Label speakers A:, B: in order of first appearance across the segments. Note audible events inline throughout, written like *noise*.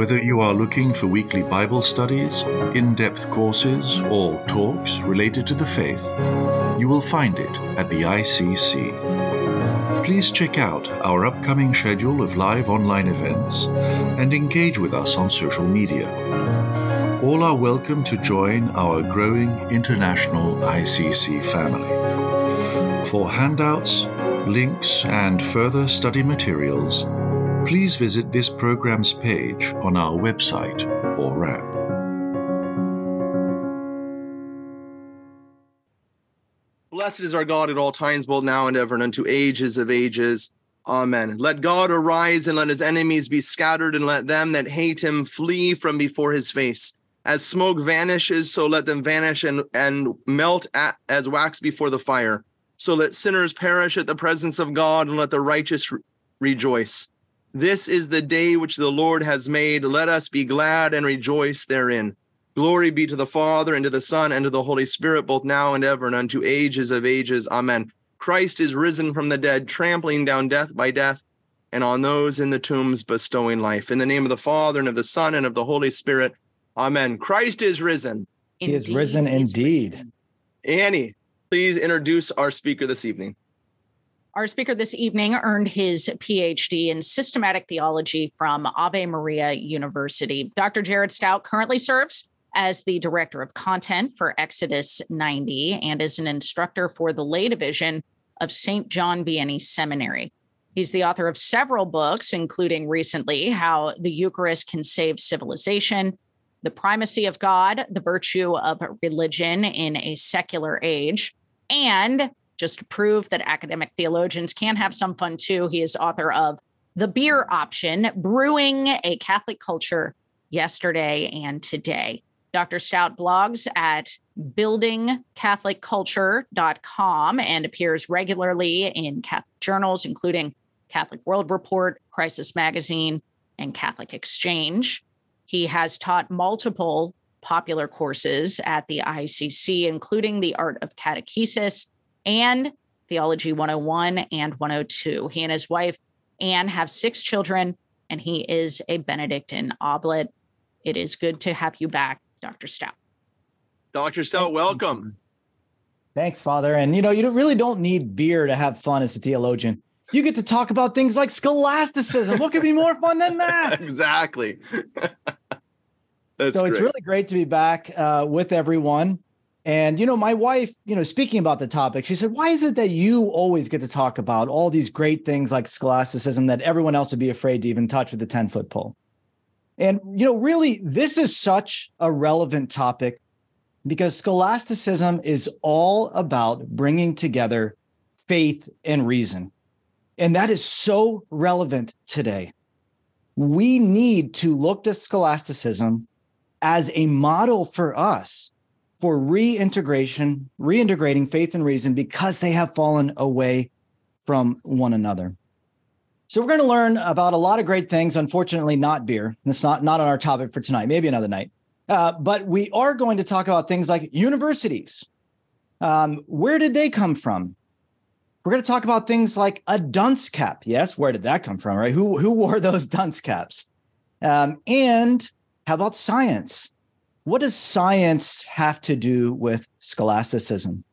A: Whether you are looking for weekly Bible studies, in depth courses, or talks related to the faith, you will find it at the ICC. Please check out our upcoming schedule of live online events and engage with us on social media. All are welcome to join our growing international ICC family. For handouts, links, and further study materials, please visit this program's page on our website or app.
B: Blessed is our God at all times, both now and ever, and unto ages of ages. Amen. Let God arise and let his enemies be scattered, and let them that hate him flee from before his face. As smoke vanishes, so let them vanish and, and melt at, as wax before the fire. So let sinners perish at the presence of God, and let the righteous re- rejoice. This is the day which the Lord has made. Let us be glad and rejoice therein. Glory be to the Father, and to the Son, and to the Holy Spirit, both now and ever, and unto ages of ages. Amen. Christ is risen from the dead, trampling down death by death, and on those in the tombs bestowing life. In the name of the Father, and of the Son, and of the Holy Spirit. Amen. Christ is risen.
C: He is risen indeed.
B: Annie, please introduce our speaker this evening.
D: Our speaker this evening earned his PhD in systematic theology from Ave Maria University. Dr. Jared Staudt currently serves as the director of content for Exodus 90 and is an instructor for the lay division of St. John Vianney Seminary. He's the author of several books, including recently How the Eucharist Can Save Civilization, The Primacy of God, The Virtue of Religion in a Secular Age, and just to prove that academic theologians can have some fun too. He is author of The Beer Option Brewing a Catholic Culture Yesterday and Today. Dr. Staudt blogs at buildingcatholicculture.com and appears regularly in Catholic journals, including Catholic World Report, Crisis Magazine, and Catholic Exchange. He has taught multiple popular courses at the ICC, including the Art of Catechesis and Theology 101 and 102. He and his wife, Anne, have six children, and he is a Benedictine oblate. It is good to have you back, Dr. Staudt.
B: Dr. Staudt, welcome.
C: Thanks, Father. And you know, you really don't need beer to have fun as a theologian. You get to talk about things like scholasticism. what could be more fun than that? *laughs*
B: exactly. *laughs*
C: so great. it's really great to be back uh, with everyone. And, you know, my wife, you know, speaking about the topic, she said, Why is it that you always get to talk about all these great things like scholasticism that everyone else would be afraid to even touch with a 10 foot pole? And, you know, really, this is such a relevant topic because scholasticism is all about bringing together faith and reason. And that is so relevant today. We need to look to scholasticism as a model for us for reintegration, reintegrating faith and reason because they have fallen away from one another. So we're going to learn about a lot of great things. Unfortunately, not beer. That's not not on our topic for tonight. Maybe another night. Uh, but we are going to talk about things like universities. Um, where did they come from? We're going to talk about things like a dunce cap. Yes, where did that come from? Right? Who who wore *laughs* those dunce caps? Um, and how about science? What does science have to do with scholasticism?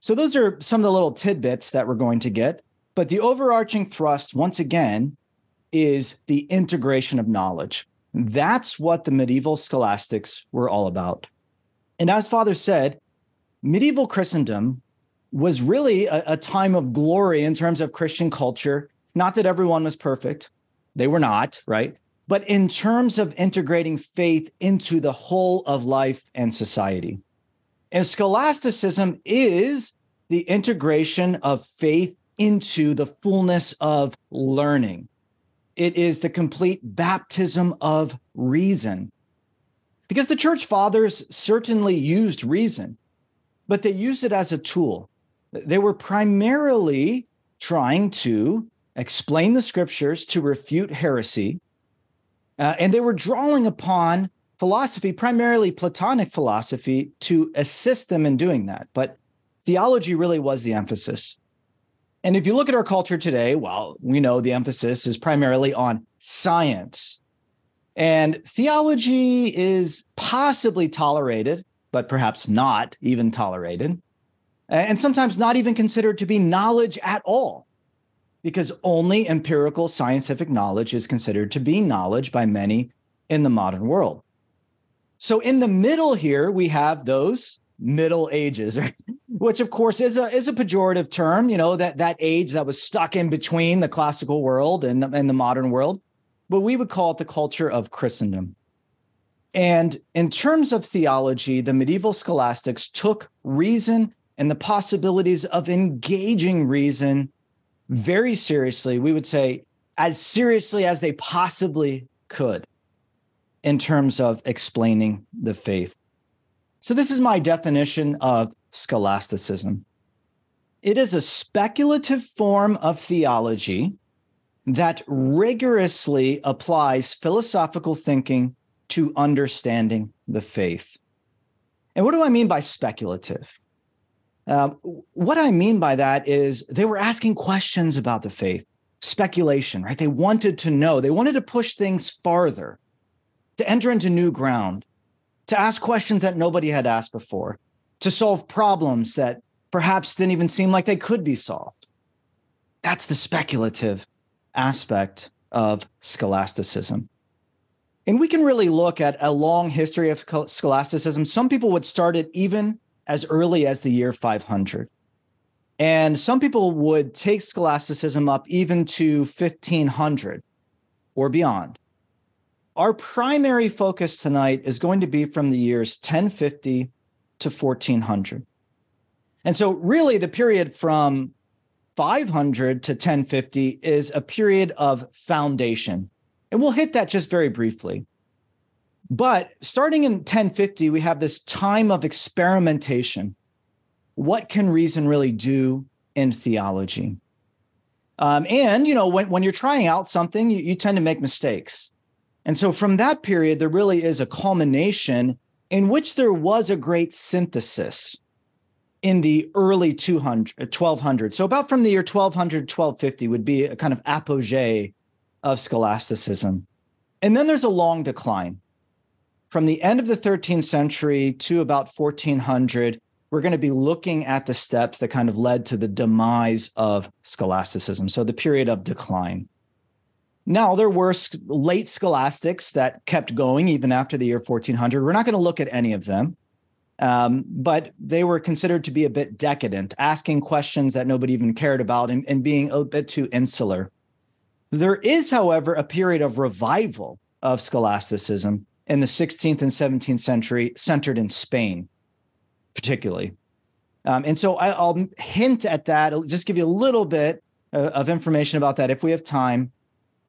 C: So, those are some of the little tidbits that we're going to get. But the overarching thrust, once again, is the integration of knowledge. That's what the medieval scholastics were all about. And as Father said, medieval Christendom was really a, a, time of glory in terms of Christian culture. Not that everyone was perfect, they were not, right? But in terms of integrating faith into the whole of life and society. And scholasticism is the integration of faith into the fullness of learning. It is the complete baptism of reason. Because the church fathers certainly used reason, but they used it as a tool. They were primarily trying to explain the scriptures to refute heresy, uh, and they were drawing upon philosophy, primarily Platonic philosophy, to assist them in doing that. But theology really was the emphasis. And if you look at our culture today, well, we know the emphasis is primarily on science. And theology is possibly tolerated, but perhaps not even tolerated. And sometimes not even considered to be knowledge at all, because only empirical scientific knowledge is considered to be knowledge by many in the modern world. So in the middle here, we have those middle ages, *laughs* which of course is a is a pejorative term, you know, that that age that was stuck in between the classical world and the, and the modern world. But we would call it the culture of Christendom. And in terms of theology, the medieval scholastics took reason and the possibilities of engaging reason very seriously. We would say as seriously as they possibly could in terms of explaining the faith. So, this is my definition of scholasticism it is a speculative form of theology that rigorously applies philosophical thinking to understanding the faith. And what do I mean by speculative? Um, what I mean by that is they were asking questions about the faith, speculation, right? They wanted to know, they wanted to push things farther to enter into new ground, to ask questions that nobody had asked before, to solve problems that perhaps didn't even seem like they could be solved. That's the speculative aspect of scholasticism. And we can really look at a long history of scholasticism. Some people would start it even as early as the year 500. And some people would take scholasticism up even to 1500 or beyond. Our primary focus tonight is going to be from the years 1050 to 1400. And so, really, the period from 500 to 1050 is a period of foundation. And we'll hit that just very briefly. But starting in 1050, we have this time of experimentation. What can reason really do in theology? Um, and, you know, when, when you're trying out something, you, you tend to make mistakes. And so from that period, there really is a culmination in which there was a great synthesis in the early 200, 1200. So about from the year 1200 1250 would be a kind of apogee of scholasticism. And then there's a long decline. From the end of the 13th century to about 1400, we're going to be looking at the steps that kind of led to the demise of scholasticism. So the period of decline. Now, there were late scholastics that kept going even after the year 1400. We're not going to look at any of them, um, but they were considered to be a bit decadent, asking questions that nobody even cared about and, and being a bit too insular. There is, however, a period of revival of scholasticism in the 16th and 17th century, centered in Spain, particularly. Um, and so I, will hint at that, I'll just give you a little bit uh, of information about that if we have time.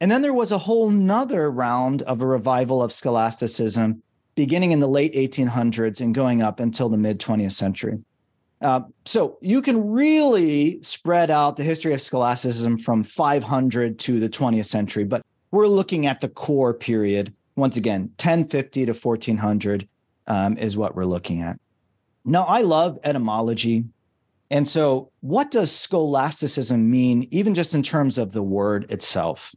C: And then there was a whole nother round of a revival of scholasticism beginning in the late 1800s and going up until the mid 20th century. Uh, so you can really spread out the history of scholasticism from 500 to the 20th century, but we're looking at the core period. Once again, 1050 to 1400 um, is what we're looking at. Now, I love etymology. And so, what does scholasticism mean, even just in terms of the word itself?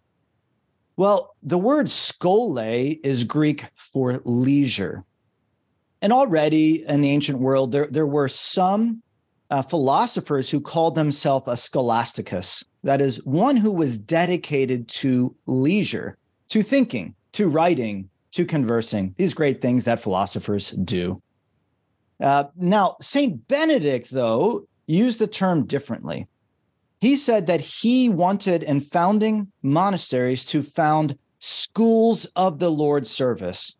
C: Well, the word skole is Greek for leisure. And already in the ancient world, there, there were some uh, philosophers who called themselves a scholasticus. That is, one who was dedicated to leisure, to thinking, to writing, to conversing, these great things that philosophers do. Uh, now, St. Benedict, though, used the term differently he said that he wanted in founding monasteries to found schools of the Lord's service,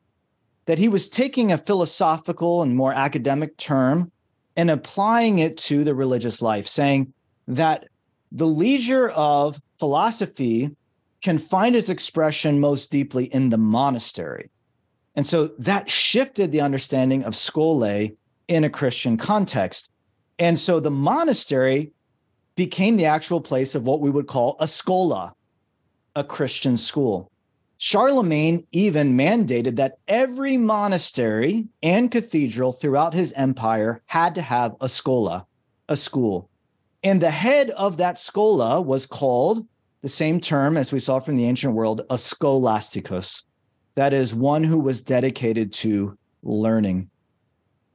C: that he was taking a philosophical and more academic term and applying it to the religious life, saying that the leisure of philosophy can find its expression most deeply in the monastery. And so that shifted the understanding of skole in a Christian context. And so the monastery became the actual place of what we would call a scola, a Christian school. Charlemagne even mandated that every monastery and cathedral throughout his empire had to have a scola, a school. And the head of that scola was called the same term as we saw from the ancient world, a scholasticus. That is one who was dedicated to learning.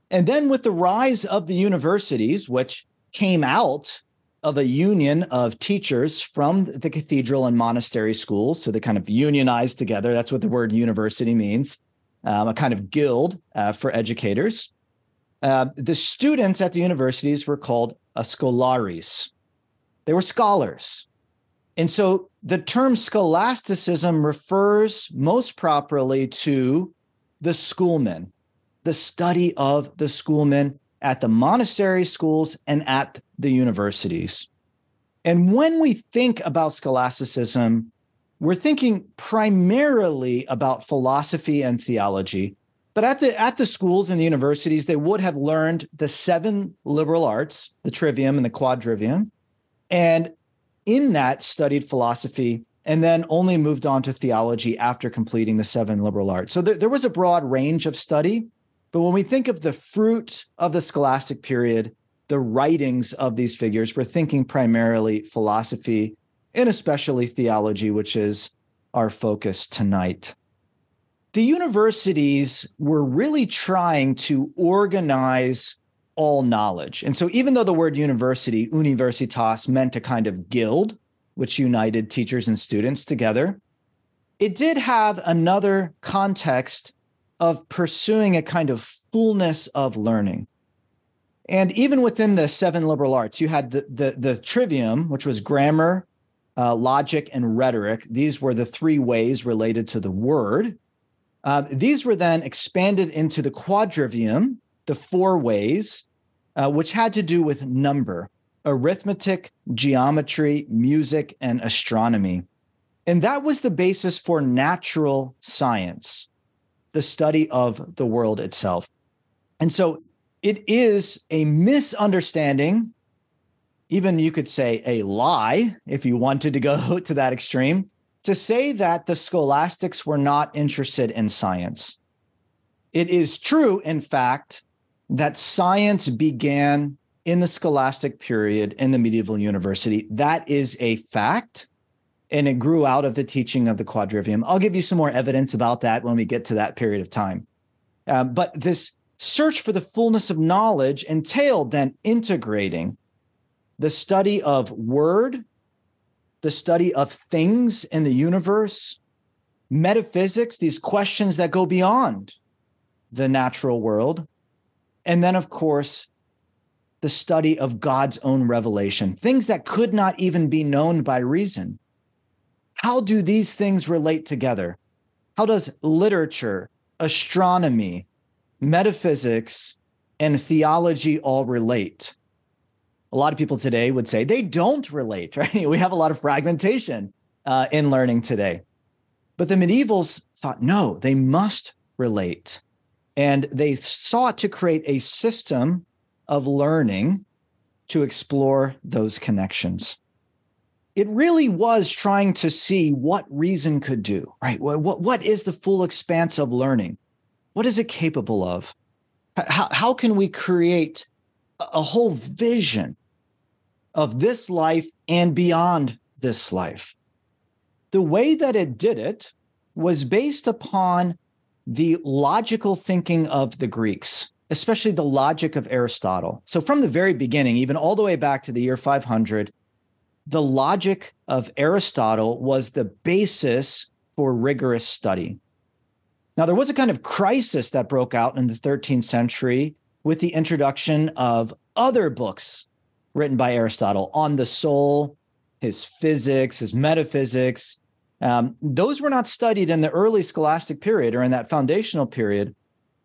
C: And then with the rise of the universities, which came out of a union of teachers from the cathedral and monastery schools. So they kind of unionized together. That's what the word university means um, a kind of guild uh, for educators. Uh, the students at the universities were called scholares, they were scholars. And so the term scholasticism refers most properly to the schoolmen, the study of the schoolmen at the monastery schools and at the universities. And when we think about scholasticism, we're thinking primarily about philosophy and theology. But at the at the schools and the universities, they would have learned the seven liberal arts, the trivium and the quadrivium, and in that studied philosophy and then only moved on to theology after completing the seven liberal arts. So there, there was a broad range of study, but when we think of the fruit of the scholastic period, the writings of these figures, we're thinking primarily philosophy and especially theology, which is our focus tonight. The universities were really trying to organize all knowledge. And so, even though the word university, universitas, meant a kind of guild, which united teachers and students together, it did have another context of pursuing a kind of fullness of learning. And even within the seven liberal arts, you had the, the, the trivium, which was grammar, uh, logic, and rhetoric. These were the three ways related to the word. Uh, these were then expanded into the quadrivium, the four ways, uh, which had to do with number, arithmetic, geometry, music, and astronomy. And that was the basis for natural science the study of the world itself. And so it is a misunderstanding, even you could say a lie, if you wanted to go *laughs* to that extreme, to say that the scholastics were not interested in science. It is true, in fact, that science began in the scholastic period in the medieval university. That is a fact and it grew out of the teaching of the quadrivium. I'll give you some more evidence about that when we get to that period of time. Uh, but this search for the fullness of knowledge entailed then integrating the study of word, the study of things in the universe, metaphysics, these questions that go beyond the natural world. And then, of course, the study of God's own revelation, things that could not even be known by reason how do these things relate together? How does literature, astronomy, metaphysics, and theology all relate? A lot of people today would say they don't relate, *laughs* right? We have a lot of fragmentation uh, in learning today. But the medievals thought, no, they must relate. And they sought to create a system of learning to explore those connections it really was trying to see what reason could do, right? What, what, is the full expanse of learning? What is it capable of? How, how can we create a whole vision of this life and beyond this life? The way that it did it was based upon the logical thinking of the Greeks, especially the logic of Aristotle. So, from the very beginning, even all the way back to the year 500, the logic of Aristotle was the basis for rigorous study. Now, there was a kind of crisis that broke out in the 13th century with the introduction of other books written by Aristotle on the soul, his physics, his metaphysics. Um, those were not studied in the early scholastic period or in that foundational period.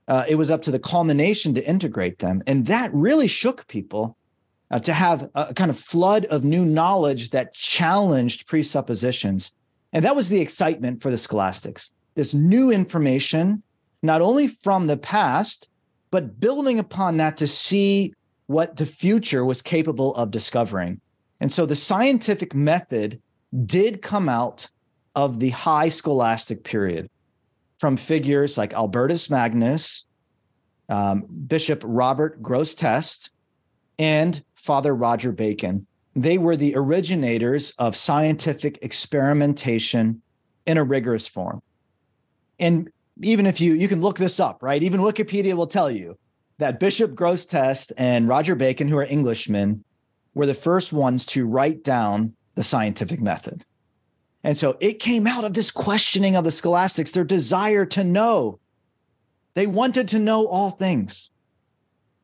C: Uh, it was up to the culmination to integrate them. And that really shook people uh, to have a kind of flood of new knowledge that challenged presuppositions. And that was the excitement for the scholastics. This new information not only from the past, but building upon that to see what the future was capable of discovering. And so the scientific method did come out of the high scholastic period from figures like Albertus Magnus, um, Bishop Robert Grosseteste, and Father Roger Bacon. They were the originators of scientific experimentation in a rigorous form. And even if you you can look this up, right? Even Wikipedia will tell you that Bishop Grosseteste and Roger Bacon, who are Englishmen, were the first ones to write down the scientific method. And so it came out of this questioning of the scholastics, their desire to know. They wanted to know all things.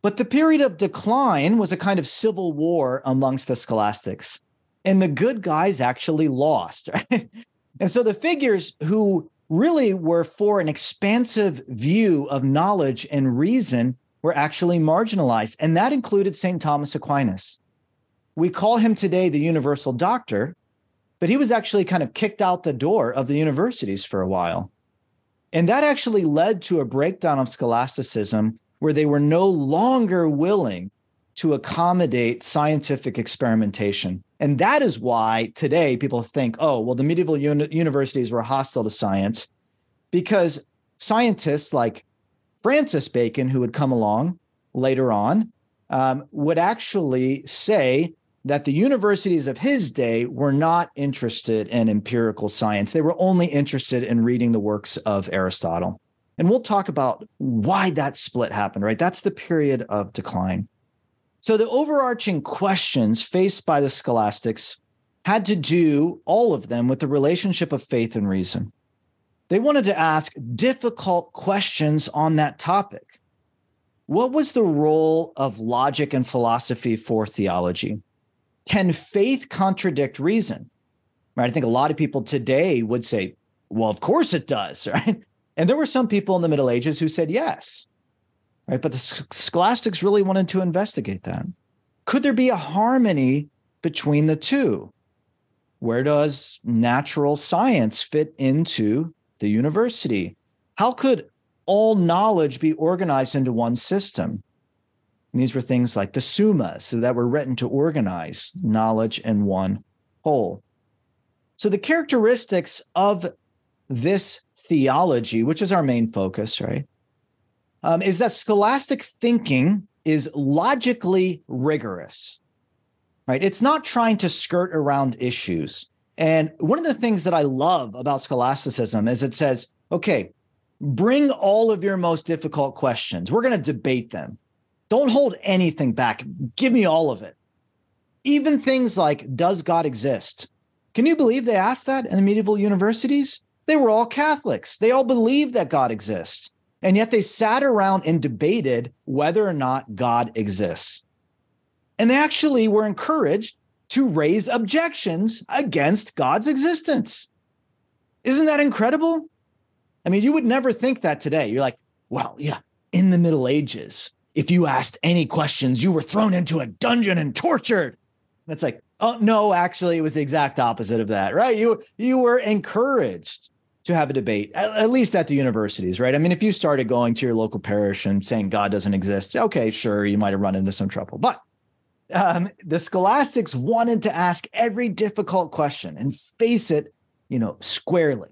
C: But the period of decline was a kind of civil war amongst the scholastics. And the good guys actually lost. Right? *laughs* And so the figures who really were for an expansive view of knowledge and reason were actually marginalized. And that included St. Thomas Aquinas. We call him today the universal doctor, but he was actually kind of kicked out the door of the universities for a while. And that actually led to a breakdown of scholasticism where they were no longer willing to accommodate scientific experimentation. And that is why today people think, oh, well, the medieval uni- universities were hostile to science because scientists like Francis Bacon, who would come along later on, um, would actually say that the universities of his day were not interested in empirical science. They were only interested in reading the works of Aristotle. And we'll talk about why that split happened, right? That's the period of decline. So the overarching questions faced by the scholastics had to do, all of them, with the relationship of faith and reason. They wanted to ask difficult questions on that topic. What was the role of logic and philosophy for theology? Can faith contradict reason? Right. I think a lot of people today would say, well, of course it does. *laughs* Right. And there were some people in the Middle Ages who said yes. Right. But the scholastics really wanted to investigate that. Could there be a harmony between the two? Where does natural science fit into the university? How could all knowledge be organized into one system? And these were things like the summas that were written to organize knowledge in one whole. So the characteristics of this theology, which is our main focus, right, um, is that scholastic thinking is logically rigorous, right? It's not trying to skirt around issues. And one of the things that I love about scholasticism is it says, okay, bring all of your most difficult questions. We're going to debate them. Don't hold anything back. Give me all of it. Even things like, does God exist? Can you believe they asked that in the medieval universities? They were all Catholics. They all believed that God exists. And yet they sat around and debated whether or not God exists. And they actually were encouraged to raise objections against God's existence. Isn't that incredible? I mean, you would never think that today. You're like, well, yeah, in the Middle Ages, if you asked any questions, you were thrown into a dungeon and tortured. And it's like, oh no, actually, it was the exact opposite of that, right? You you were encouraged to have a debate, at, at least at the universities, right? I mean, if you started going to your local parish and saying God doesn't exist, okay, sure, you might have run into some trouble. But um, the scholastics wanted to ask every difficult question and face it, you know, squarely.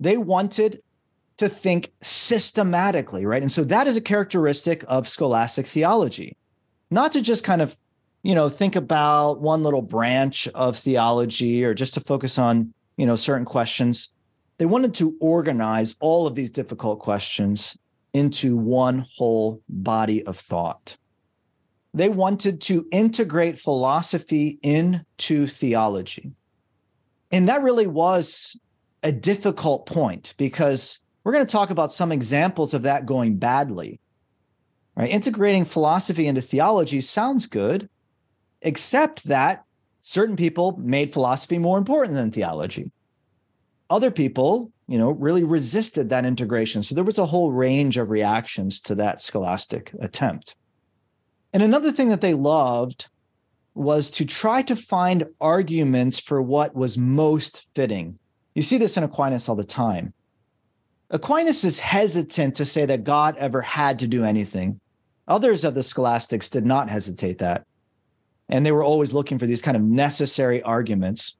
C: They wanted to think systematically, right? And so that is a characteristic of scholastic theology, not to just kind of, you know, think about one little branch of theology or just to focus on, you know, certain questions. They wanted to organize all of these difficult questions into one whole body of thought. They wanted to integrate philosophy into theology. And that really was a difficult point because we're going to talk about some examples of that going badly. Right? Integrating philosophy into theology sounds good, except that certain people made philosophy more important than theology. Other people, you know, really resisted that integration. So there was a whole range of reactions to that scholastic attempt. And another thing that they loved was to try to find arguments for what was most fitting. You see this in Aquinas all the time Aquinas is hesitant to say that God ever had to do anything. Others of the scholastics did not hesitate that. And they were always looking for these kind of necessary arguments.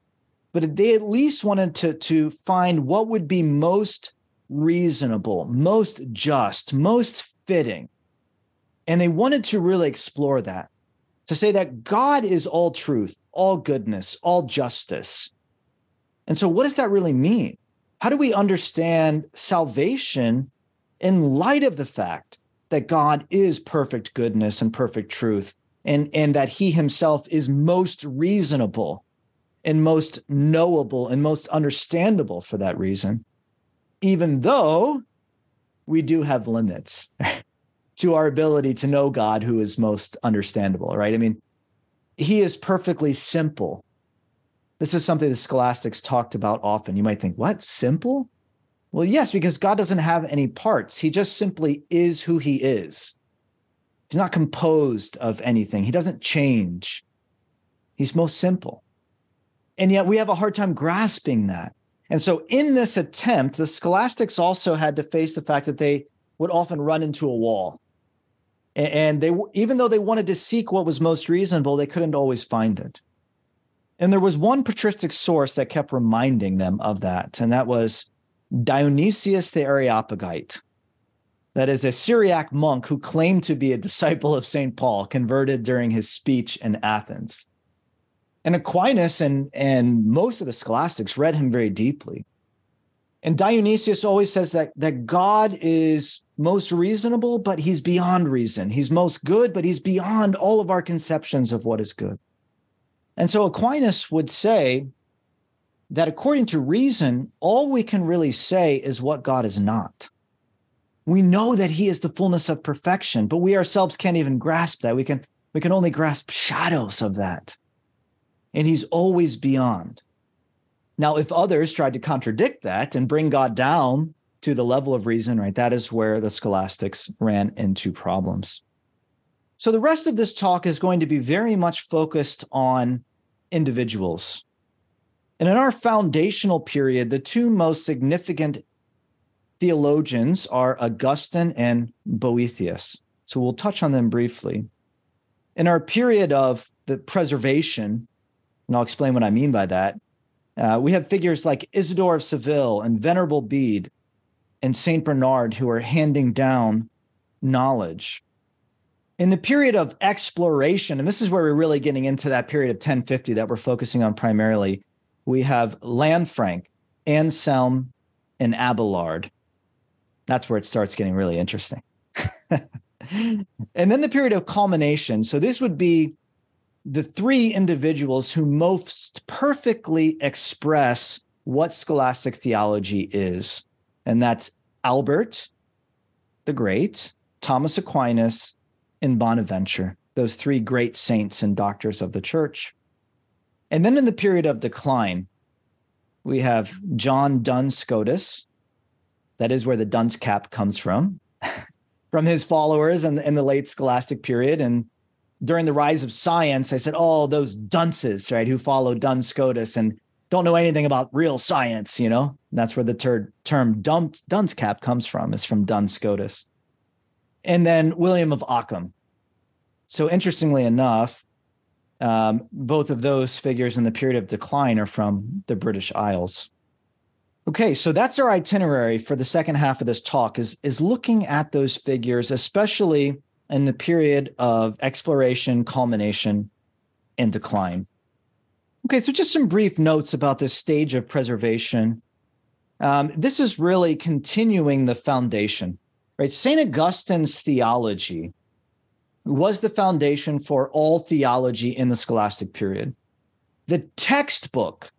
C: But they at least wanted to, to find what would be most reasonable, most just, most fitting. And they wanted to really explore that to say that God is all truth, all goodness, all justice. And so, what does that really mean? How do we understand salvation in light of the fact that God is perfect goodness and perfect truth, and, and that he himself is most reasonable and most knowable and most understandable for that reason, even though we do have limits *laughs* to our ability to know God who is most understandable, right? I mean, he is perfectly simple. This is something the scholastics talked about often. You might think, what? Simple? Well, yes, because God doesn't have any parts. He just simply is who he is. He's not composed of anything, he doesn't change. He's most simple. And yet we have a hard time grasping that. And so, in this attempt, the scholastics also had to face the fact that they would often run into a wall. And they, even though they wanted to seek what was most reasonable, they couldn't always find it. And there was one patristic source that kept reminding them of that, and that was Dionysius the Areopagite. That is a Syriac monk who claimed to be a *laughs* disciple of St. Paul, converted during his speech in Athens. And Aquinas and, and most of the scholastics read him very deeply. And Dionysius always says that, that God is most reasonable, but he's beyond reason. He's most good, but he's beyond all of our conceptions of what is good. And so Aquinas would say that according to reason, all we can really say is what God is not. We know that he is the fullness of perfection, but we ourselves can't even grasp that. We can we can only grasp shadows of that. And he's always beyond. Now, if others tried to contradict that and bring God down to the level of reason, right, that is where the scholastics ran into problems. So the rest of this talk is going to be very much focused on individuals. And in our foundational period, the two most significant theologians are Augustine and Boethius. So we'll touch on them briefly. In our period of the preservation, and I'll explain what I mean by that, uh, we have figures like Isidore of Seville and Venerable Bede and St. Bernard who are handing down knowledge. In the period of exploration, and this is where we're really getting into that period of 1050 that we're focusing on primarily, we have Lanfranc, Anselm, and Abelard. That's where it starts getting really interesting. *laughs* and then the period of culmination. So this would be the three individuals who most perfectly express what scholastic theology is. And that's Albert the Great, Thomas Aquinas, and Bonaventure, those three great saints and doctors of the church. And then in the period of decline, we have John Duns Scotus. That is where the dunce cap comes from, *laughs* from his followers in, in the late scholastic period. And during the rise of science, I said, oh, those dunces, right, who follow Duns Scotus and don't know anything about real science, you know? And that's where the ter- term dunce, dunce cap comes from, is from Duns Scotus. And then William of Ockham. So interestingly enough, um, both of those figures in the period of decline are from the British Isles. Okay, so that's our itinerary for the second half of this talk is, is looking at those figures, especially in the period of exploration, culmination, and decline. Okay, so just some brief notes about this stage of preservation. Um, this is really continuing the foundation, right? St. Augustine's theology was the foundation for all theology in the scholastic period. The textbook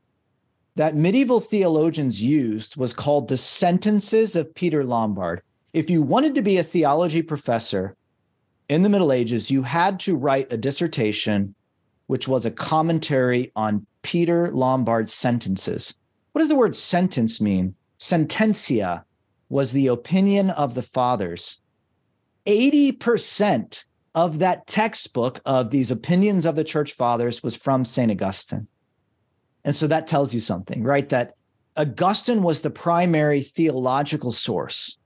C: that medieval theologians used was called the Sentences of Peter Lombard. If you wanted to be a theology professor in the Middle Ages, you had to write a dissertation, which was a commentary on Peter Lombard's sentences. What does the word sentence mean? Sententia was the opinion of the fathers. 80% of that textbook of these opinions of the church fathers was from St. Augustine. And so that tells you something, right? That Augustine was the primary theological source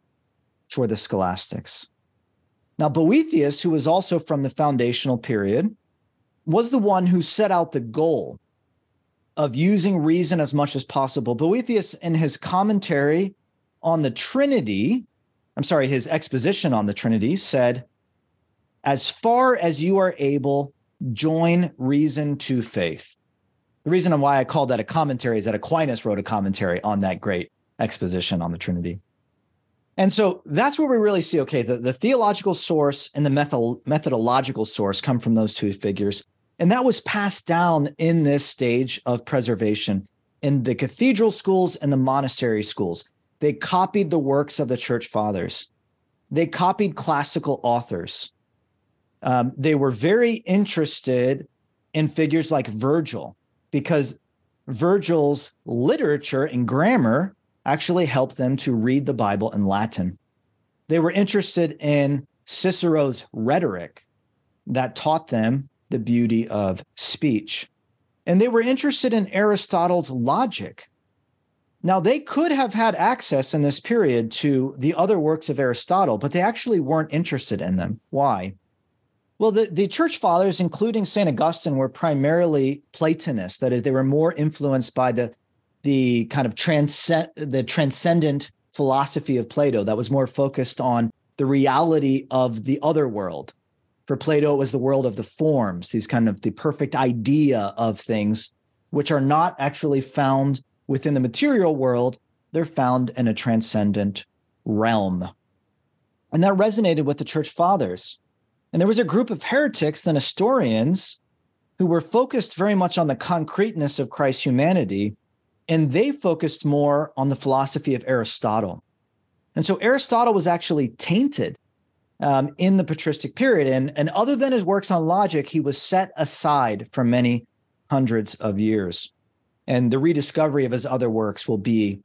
C: for the scholastics. Now, Boethius, who was also from the foundational period, was the one who set out the goal of using reason as much as possible. Boethius, in his commentary on the Trinity, I'm sorry, his exposition on the Trinity said, as far as you are able, join reason to faith. The reason why I called that a commentary is that Aquinas wrote a commentary on that great exposition on the Trinity. And so that's where we really see okay, the, the theological source and the method, methodological source come from those two figures. And that was passed down in this stage of preservation in the cathedral schools and the monastery schools. They copied the works of the church fathers, they copied classical authors. Um, they were very interested in figures like Virgil because Virgil's literature and grammar actually helped them to read the Bible in Latin. They were interested in Cicero's rhetoric that taught them the beauty of speech. And they were interested in Aristotle's logic. Now, they could have had access in this period to the other works of Aristotle, but they actually weren't interested in them. Why? Well, the, the church fathers, including St. Augustine, were primarily Platonists. That is, they were more influenced by the the kind of transcend the transcendent philosophy of Plato that was more focused on the reality of the other world. For Plato, it was the world of the forms, these kind of the perfect idea of things, which are not actually found within the material world. They're found in a transcendent realm. And that resonated with the church fathers. And there was a group of heretics, the Nestorians, who were focused very much on the concreteness of Christ's humanity and they focused more on the philosophy of Aristotle. And so Aristotle was actually tainted um, in the patristic period. And, and other than his works on logic, he was set aside for many hundreds of years. And the rediscovery of his other works will be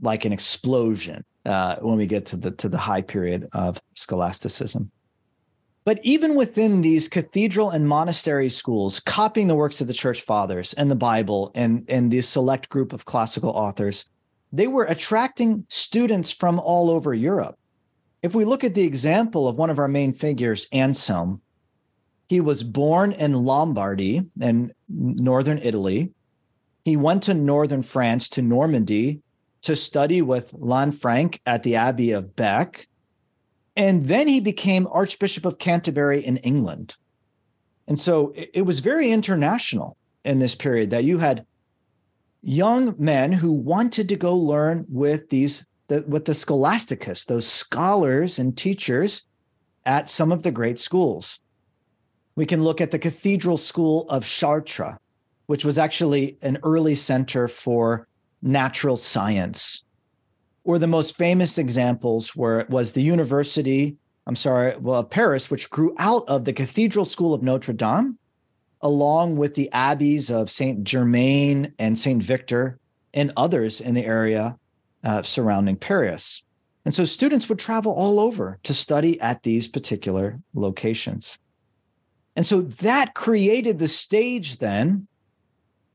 C: like an explosion uh, when we get to the to the high period of scholasticism. But even within these cathedral and monastery schools, copying the works of the church fathers and the Bible and, and this select group of classical authors, they were attracting students from all over Europe. If we look at the example of one of our main figures, Anselm, he was born in Lombardy in northern Italy. He went to northern France, to Normandy, to study with Lanfranc at the Abbey of Bec. And then he became Archbishop of Canterbury in England. And so it, it was very international in this period that you had young men who wanted to go learn with these the, with the scholastics, those scholars and teachers at some of the great schools. We can look at the Cathedral School of Chartres, which was actually an early center for natural science or the most famous examples were it was the University, I'm sorry, well, of Paris, which grew out of the Cathedral School of Notre Dame, along with the abbeys of Saint Germain and Saint Victor and others in the area uh, surrounding Paris. And so students would travel all over to study at these particular locations. And so that created the stage then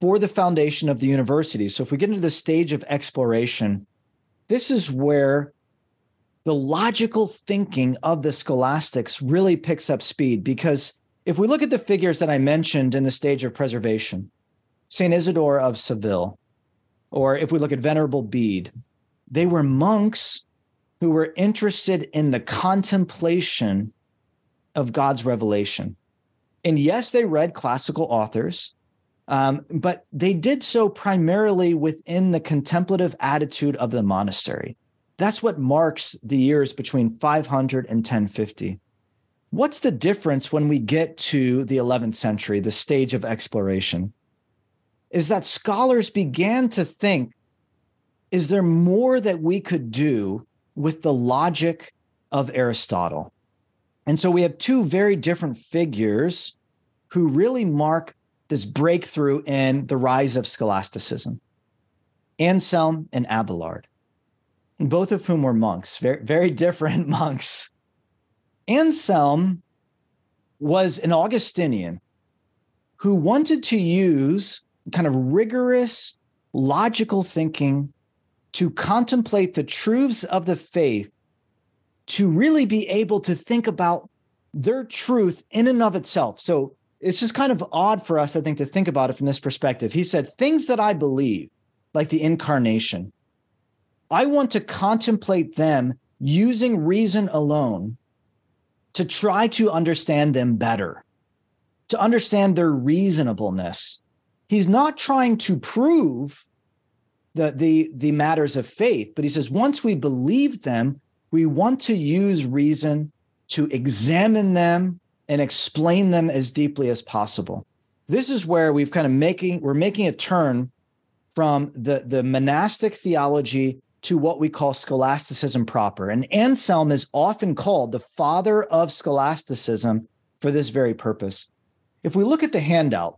C: for the foundation of the university. So if we get into the stage of exploration, this is where the logical thinking of the scholastics really picks up speed because if we look at the figures that I mentioned in the stage of preservation, St. Isidore of Seville, or if we look at Venerable Bede, they were monks who were interested in the contemplation of God's revelation. And yes, they read classical authors, um, but they did so primarily within the contemplative attitude of the monastery. That's what marks the years between 500 and 1050. What's the difference when we get to the 11th century, the stage of exploration? Is that scholars began to think is there more that we could do with the logic of Aristotle? And so we have two very different figures who really mark this breakthrough in the rise of scholasticism. Anselm and Abelard, both of whom were monks, very, very *laughs* different monks. Anselm was an Augustinian who wanted to use kind of rigorous logical thinking to contemplate the truths of the faith, to really be able to think about their truth in and of itself. So it's just kind of odd for us, I think, to think about it from this perspective. He said, Things that I believe, like the incarnation, I want to contemplate them using reason alone to try to understand them better, to understand their reasonableness. He's not trying to prove the, the, the matters of faith, but he says once we believe them, we want to use reason to examine them and explain them as deeply as possible. This is where we've kind of making we're making a turn from the, the monastic theology to what we call scholasticism proper. And Anselm is often called the father of scholasticism for this very purpose. If we look at the handout,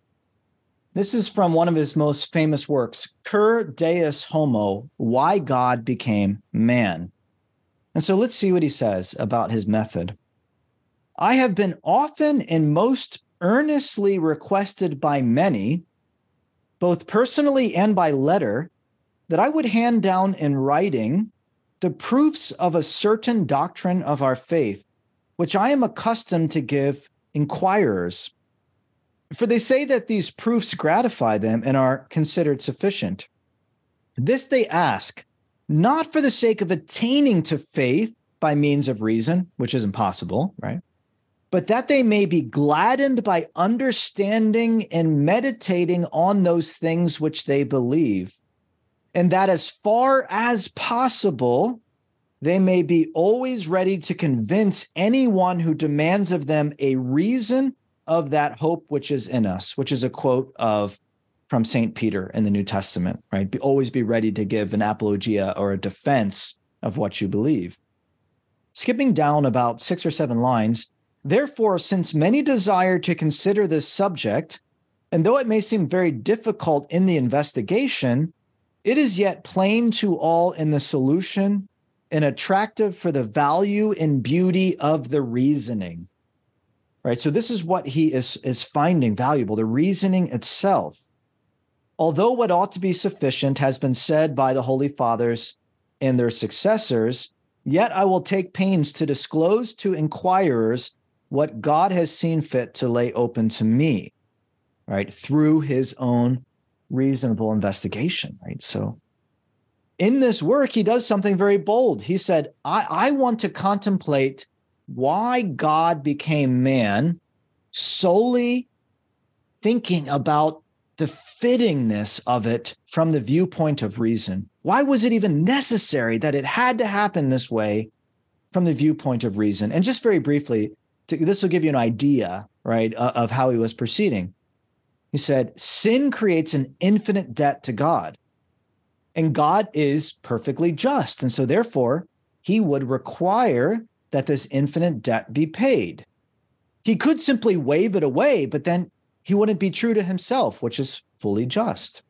C: this is from one of his most famous works, Cur Deus Homo, Why God Became Man. And so let's see what he says about his method. I have been often and most earnestly requested by many, both personally and by letter, that I would hand down in writing the proofs of a certain doctrine of our faith, which I am accustomed to give inquirers. For they say that these proofs gratify them and are considered sufficient. This they ask, not for the sake of attaining to faith by means of reason, which is impossible, right? But that they may be gladdened by understanding and meditating on those things which they believe and that as far as possible, they may be always ready to convince anyone who demands of them a reason of that hope which is in us, which is a quote of from St. Peter in the New Testament, right? Be always be ready to give an apologia or a defense of what you believe. Skipping down about six or seven lines, therefore, since many desire to consider this subject, and though it may seem very difficult in the investigation, it is yet plain to all in the solution and attractive for the value and beauty of the reasoning. Right. So this is what he is, is finding valuable, the reasoning itself. Although what ought to be sufficient has been said by the Holy Fathers and their successors, yet I will take pains to disclose to inquirers what God has seen fit to lay open to me, right, through his own reasonable investigation, right? So in this work, he does something very bold. He said, I, I want to contemplate why God became man solely thinking about the fittingness of it from the viewpoint of reason. Why was it even necessary that it had to happen this way from the viewpoint of reason? And just very briefly, to, this will give you an idea, right, of how he was proceeding. He said, Sin creates an infinite debt to God, and God is perfectly just. And so, therefore, he would require that this infinite debt be paid. He could simply wave it away, but then he wouldn't be true to himself, which is fully just.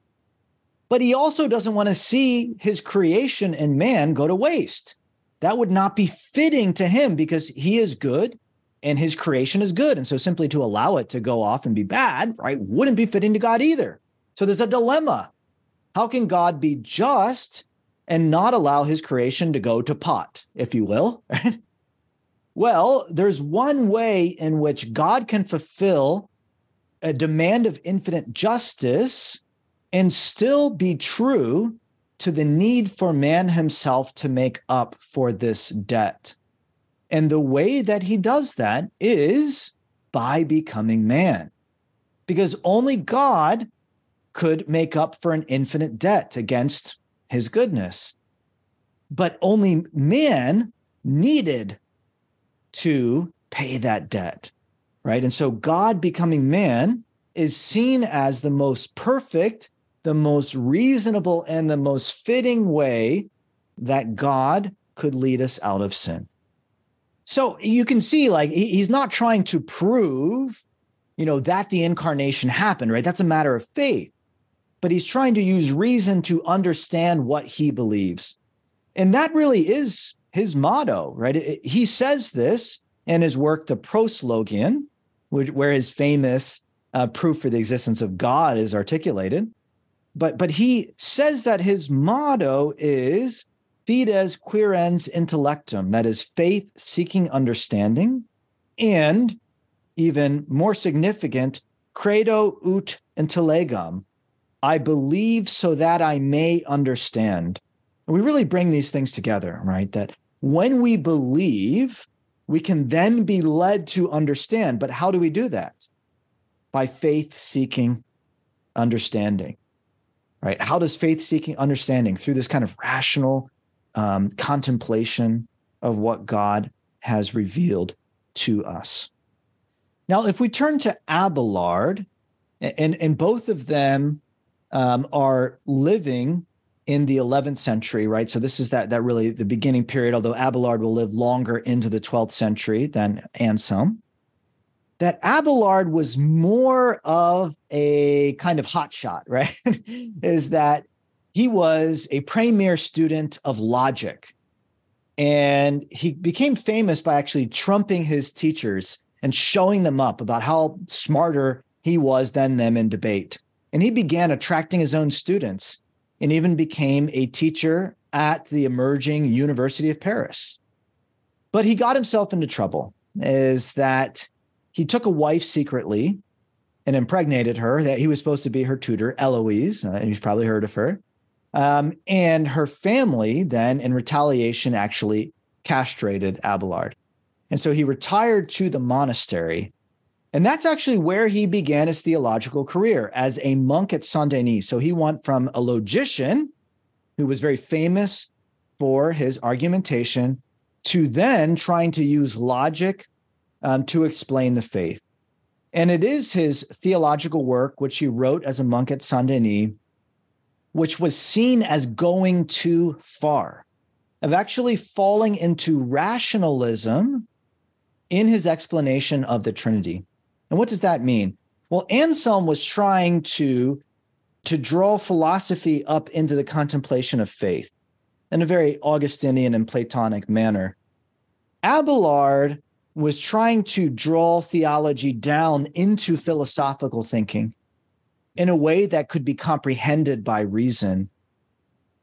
C: But he also doesn't want to see his creation and man go to waste. That would not be fitting to him because he is good and his creation is good. And so simply to allow it to go off and be bad, right, wouldn't be fitting to God either. So there's a dilemma. How can God be just and not allow his creation to go to pot, if you will? *laughs* well, there's one way in which God can fulfill a demand of infinite justice and still be true to the need for man himself to make up for this debt. And the way that he does that is by becoming man, because only God could make up for an infinite debt against his goodness. But only man needed to pay that debt, right? And so God becoming man is seen as the most perfect, the most reasonable, and the most fitting way that God could lead us out of sin. So you can see, like, he's not trying to prove, you know, that the incarnation happened, right? That's a matter of faith. But he's trying to use reason to understand what he believes. And that really is his motto, right? he says this in his work, The Proslogion, where his famous uh, proof for the existence of God is articulated. but but he says that his motto is fides quaerens intellectum, that is faith seeking understanding, and even more significant, credo ut intellegam, I believe so that I may understand. we really bring these things together, right? That when we believe, we can then be led to understand. But how do we do that? By faith seeking understanding, right? How does faith seeking understanding through this kind of rational um, contemplation of what God has revealed to us? Now, if we turn to Abelard, and, and both of them um, are living in the 11th century, right? So this is that that really the beginning period. Although Abelard will live longer into the 12th century than Anselm, that Abelard was more of a kind of hotshot, *laughs* right? is that he was a premier student of logic, and he became famous by actually trumping his teachers and showing them up about how smarter he was than them in debate. And he began attracting his own students and even became a teacher at the emerging University of Paris. But he got himself into trouble, is that he took a wife secretly and impregnated her, that he was supposed to be her tutor, Eloise, uh, and you've probably heard of her. Um, and her family then, in retaliation, actually castrated Abelard. And so he retired to the monastery. And that's actually where he began his theological career as a monk at Saint Denis. So he went from a logician who was very famous for his argumentation to then trying to use logic um, to explain the faith. And it is his theological work, which he wrote as a monk at Saint Denis, which was seen as going too far, of actually falling into rationalism in his explanation of the Trinity. And what does that mean? Well, Anselm was trying to, to draw philosophy up into the contemplation of faith in a very Augustinian and Platonic manner. Abelard was trying to draw theology down into philosophical thinking in a way that could be comprehended by reason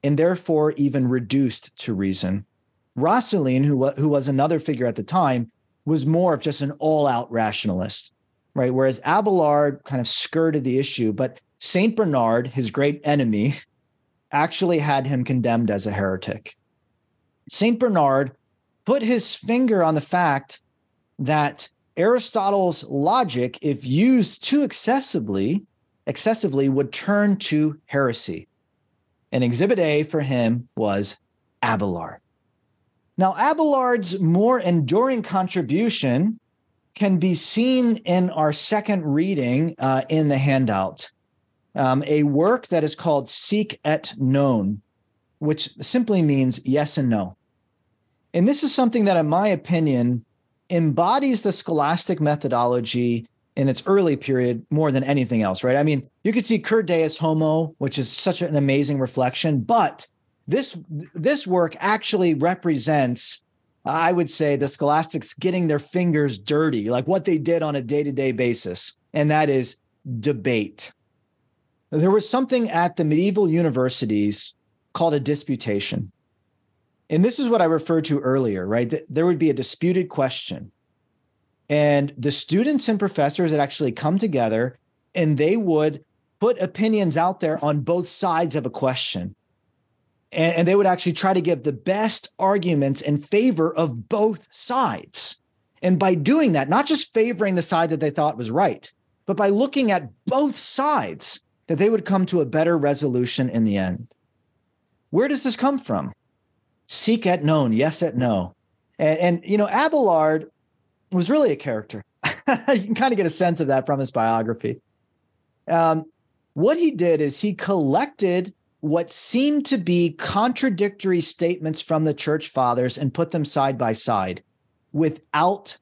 C: and therefore even reduced to reason. Roscelin, who, who was another figure at the time, was more of just an all out rationalist, right? Whereas Abelard kind of skirted the issue, but St. Bernard, his great enemy, actually had him condemned as a heretic. St. Bernard put his finger on the fact that Aristotle's logic, if used too excessively, excessively would turn to heresy. And exhibit A for him was Abelard. Now, Abelard's more enduring contribution can be seen in our second reading uh, in the handout, um, a work that is called Sic et Non, which simply means yes and no. And this is something that, in my opinion, embodies the scholastic methodology in its early period more than anything else, right? I mean, you could see Cur Deus Homo, which is such an amazing reflection, but this this work actually represents i would say the scholastics getting their fingers dirty like what they did on a day-to-day basis and that is debate. There was something at the medieval universities called a disputation. And this is what i referred to earlier right? There would be a disputed question and the students and professors had actually come together and they would put opinions out there on both sides of a question and, and they would actually try to give the best arguments in favor of both sides. And by doing that, not just favoring the side that they thought was right, but by looking at both sides, that they would come to a better resolution in the end. Where does this come from? Sic et Non, yes at no. And, and you know, Abelard was really a character. *laughs* you can kind of get a sense of that from his biography. Um, what he did is he collected what seemed to be contradictory statements from the church fathers and put them side by side without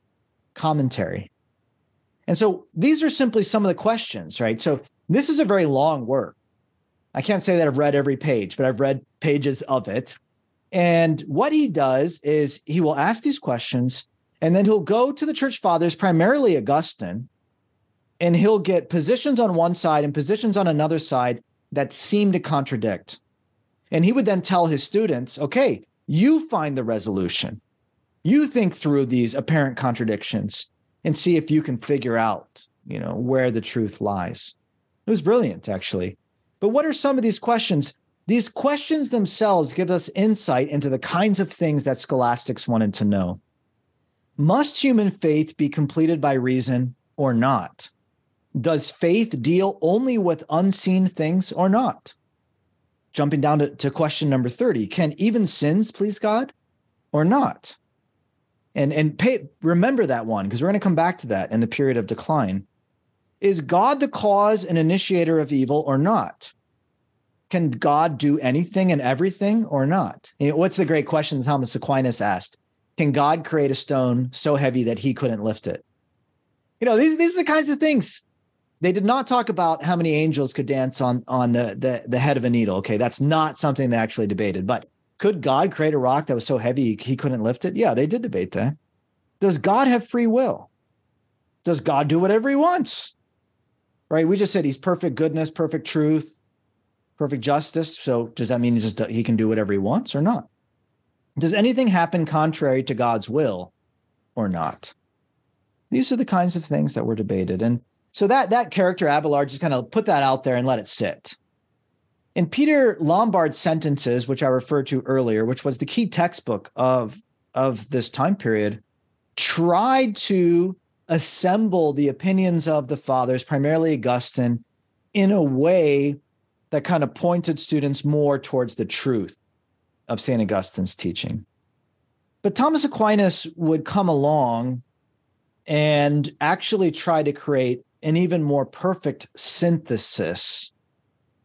C: commentary. And so these are simply some of the questions, right? So this is a very long work. I can't say that I've read every page, but I've read pages of it. And what he does is he will ask these questions and then he'll go to the church fathers, primarily Augustine, and he'll get positions on one side and positions on another side that seem to contradict. And he would then tell his students, okay, you find the resolution. You think through these apparent contradictions and see if you can figure out, you know, where the truth lies. It was brilliant, actually. But what are some of these questions? These questions themselves give us insight into the kinds of things that scholastics wanted to know. Must human faith be completed by reason or not? Does faith deal only with unseen things or not? Jumping down to, to question number 30 Can even sins please God or not? And, and pay, remember that one because we're going to come back to that in the period of decline. Is God the cause and initiator of evil or not? Can God do anything and everything or not? You know, what's the great question Thomas Aquinas asked? Can God create a stone so heavy that he couldn't lift it? You know, these, these are the kinds of things they did not talk about how many angels could dance on on the, the the head of a needle. Okay, that's not something they actually debated. But could God create a rock that was so heavy he couldn't lift it? Yeah, they did debate that. Does God have free will? Does God do whatever he wants? Right? We just said he's perfect goodness, perfect truth, perfect justice. So does that mean he just he can do whatever he wants or not? Does anything happen contrary to God's will or not? These are the kinds of things that were debated. And so that that character Abelard just kind of put that out there and let it sit. In Peter Lombard's sentences, which I referred to earlier, which was the key textbook of of this time period, tried to assemble the opinions of the fathers, primarily Augustine, in a way that kind of pointed students more towards the truth of St. Augustine's teaching. But Thomas Aquinas would come along and actually try to create an even more perfect synthesis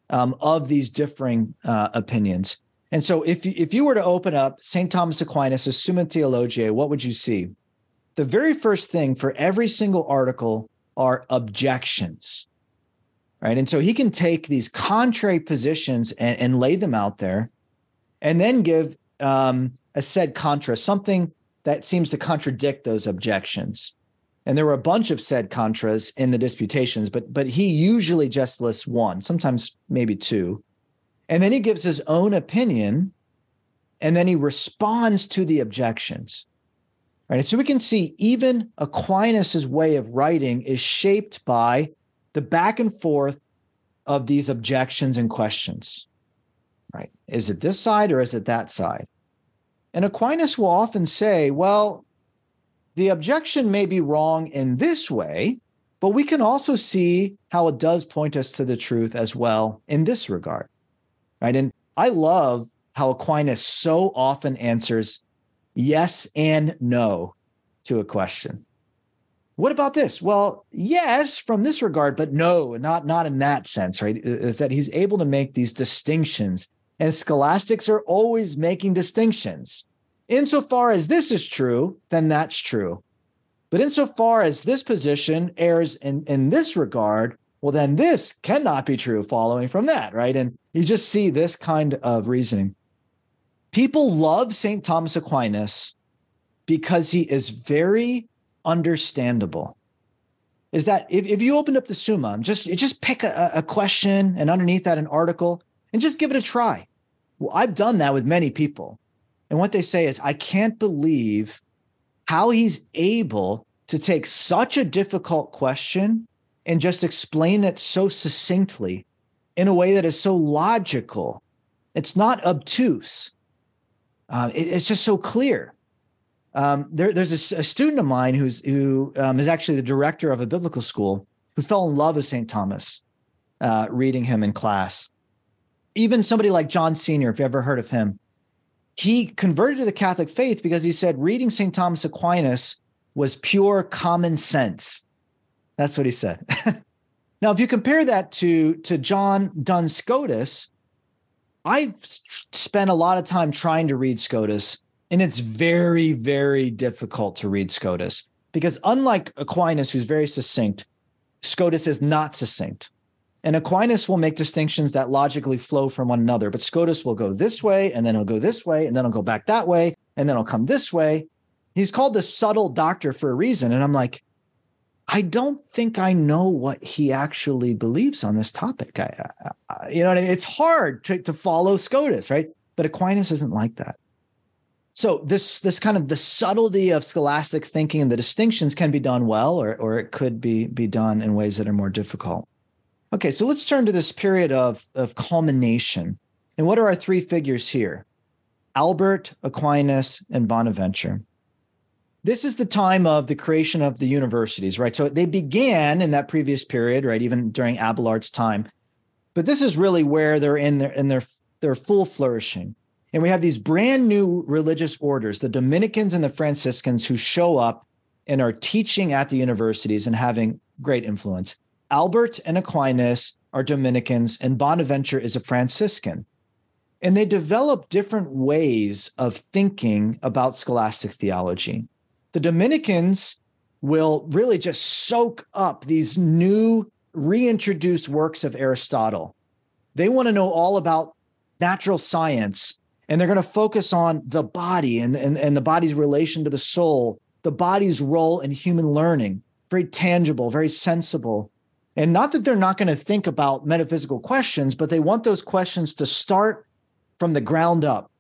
C: um, of these differing uh, opinions. And so, if you, if you were to open up St. Thomas Aquinas' Summa Theologiae, what would you see? The very first thing for every single article are objections, right? And so he can take these contrary positions and, and lay them out there, and then give um, a sed contra, something that seems to contradict those objections. And there were a bunch of sed contras in the disputations but but he usually just lists one sometimes maybe two. And then he gives his own opinion and then he responds to the objections. Right so we can see even aquinas's way of writing is shaped by the back and forth of these objections and questions right is it this side or is it that side and aquinas will often say well the objection may be wrong in this way, but we can also see how it does point us to the truth as well in this regard. Right. And I love how Aquinas so often answers yes and no to a question. What about this? Well, yes, from this regard, but no, not not in that sense, right? Is that he's able to make these distinctions. And scholastics are always making distinctions. Insofar as this is true, then that's true. But insofar as this position errs in, in this regard, well, then this cannot be true following from that, right? And you just see this kind of reasoning. People love St. Thomas Aquinas because he is very understandable. Is that if, if you opened up the Summa, just just pick a, a question and underneath that an article and just give it a try. Well, I've done that with many people. And what they say is, I can't believe how he's able to take such a difficult question and just explain it so succinctly in a way that is so logical. It's not obtuse. Uh, it, it's just so clear. Um, there, there's a, a, student of mine who's who um, is actually the director of a biblical school who fell in love with St. Thomas, uh, reading him in class. Even somebody like John Senior, if you ever heard of him, he converted to the Catholic faith because he said reading St. Thomas Aquinas was pure common sense. That's what he said. *laughs* now, if you compare that to, to John Duns Scotus, I've spent a lot of time trying to read Scotus, and it's very, very difficult to read Scotus because, unlike Aquinas, who's very succinct, Scotus is not succinct. And Aquinas will make distinctions that logically flow from one another, but Scotus will go this way, and then he'll go this way, and then he'll go back that way, and then he'll come this way. He's called the subtle doctor for a reason. And I'm like, I don't think I know what he actually believes on this topic. I, I, you know, it's hard to, to follow Scotus, right? But Aquinas isn't like that. So this this kind of the subtlety of scholastic thinking and the distinctions can be done well, or or it could be be done in ways that are more difficult. Okay, so let's turn to this period of of culmination. And what are our three figures here? Albert, Aquinas, and Bonaventure. This is the time of the creation of the universities, right? So they began in that previous period, right? Even during Abelard's time. But this is really where they're in their in their their full flourishing. And we have these brand new religious orders, the Dominicans and the Franciscans, who show up and are teaching at the universities and having great influence. Albert and Aquinas are Dominicans, and Bonaventure is a Franciscan. And they develop different ways of thinking about scholastic theology. The Dominicans will really just soak up these new reintroduced works of Aristotle. They want to know all about natural science and they're going to focus on the body and, and, and the body's relation to the soul, the body's role in human learning, very tangible, very sensible. And not that they're not going to think about metaphysical questions, but they want those questions to start from the ground up.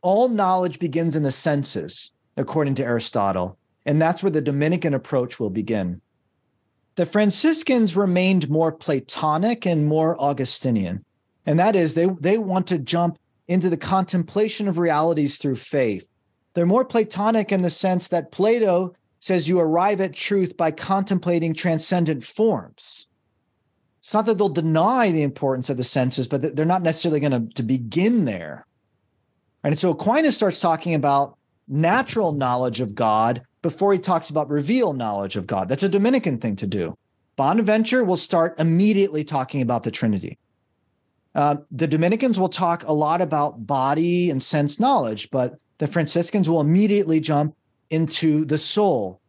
C: All knowledge begins in the senses, according to Aristotle. And that's where the Dominican approach will begin. The Franciscans remained more Platonic and more Augustinian. And that is, they, they want to jump into the contemplation of realities through faith. They're more Platonic in the sense that Plato says you arrive at truth by contemplating transcendent forms. It's not that they'll deny the importance of the senses, but they're not necessarily going to, to begin there. And so Aquinas starts talking about natural knowledge of God before he talks about revealed knowledge of God. That's a Dominican thing to do. Bonaventure will start immediately talking about the Trinity. Uh, the Dominicans will talk a lot about body and sense knowledge, but the Franciscans will immediately jump into the soul,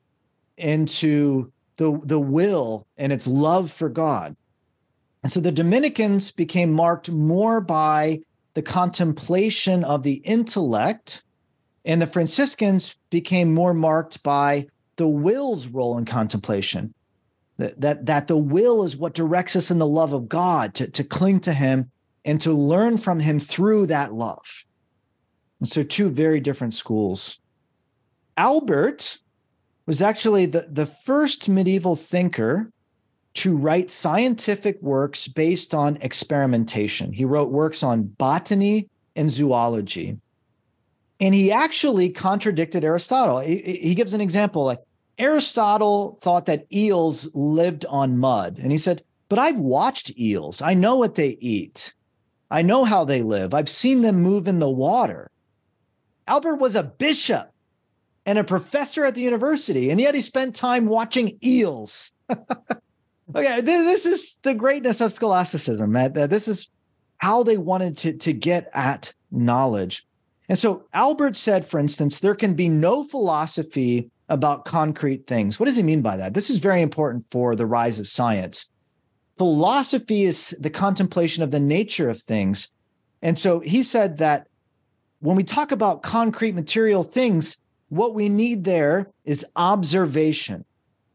C: into the, the will and its love for God. And so the Dominicans became marked more by the contemplation of the intellect, and the Franciscans became more marked by the will's role in contemplation. That, that, that the will is what directs us in the love of God to, to cling to Him and to learn from him through that love. And so, two very different schools. Albert was actually the, the first medieval thinker to write scientific works based on experimentation. He wrote works on botany and zoology. And he actually contradicted Aristotle. He, he gives an example like Aristotle thought that eels lived on mud. And he said, But I've watched eels, I know what they eat. I know how they live. I've seen them move in the water. Albert was a bishop and a professor at the university, and yet he spent time watching eels. *laughs* okay, this is the greatness of scholasticism. That, this is how they wanted to, to get at knowledge. And so Albert said, for instance, there can be no philosophy about concrete things. What does he mean by that? This is very important for the rise of science philosophy is the contemplation of the nature of things. And so he said that when we talk about concrete material things, what we need there is observation,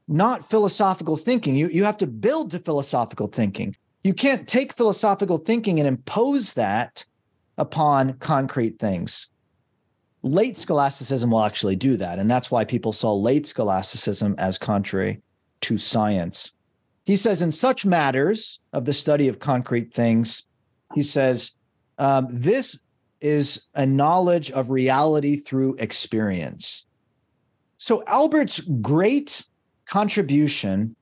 C: not philosophical thinking. You, you have to build to philosophical thinking. You can't take philosophical thinking and impose that upon concrete things. Late scholasticism will actually do that. And that's why people saw late scholasticism as contrary to science. He says, in such matters of the study of concrete things, he says, um, this is a knowledge of reality through experience. So Albert's great contribution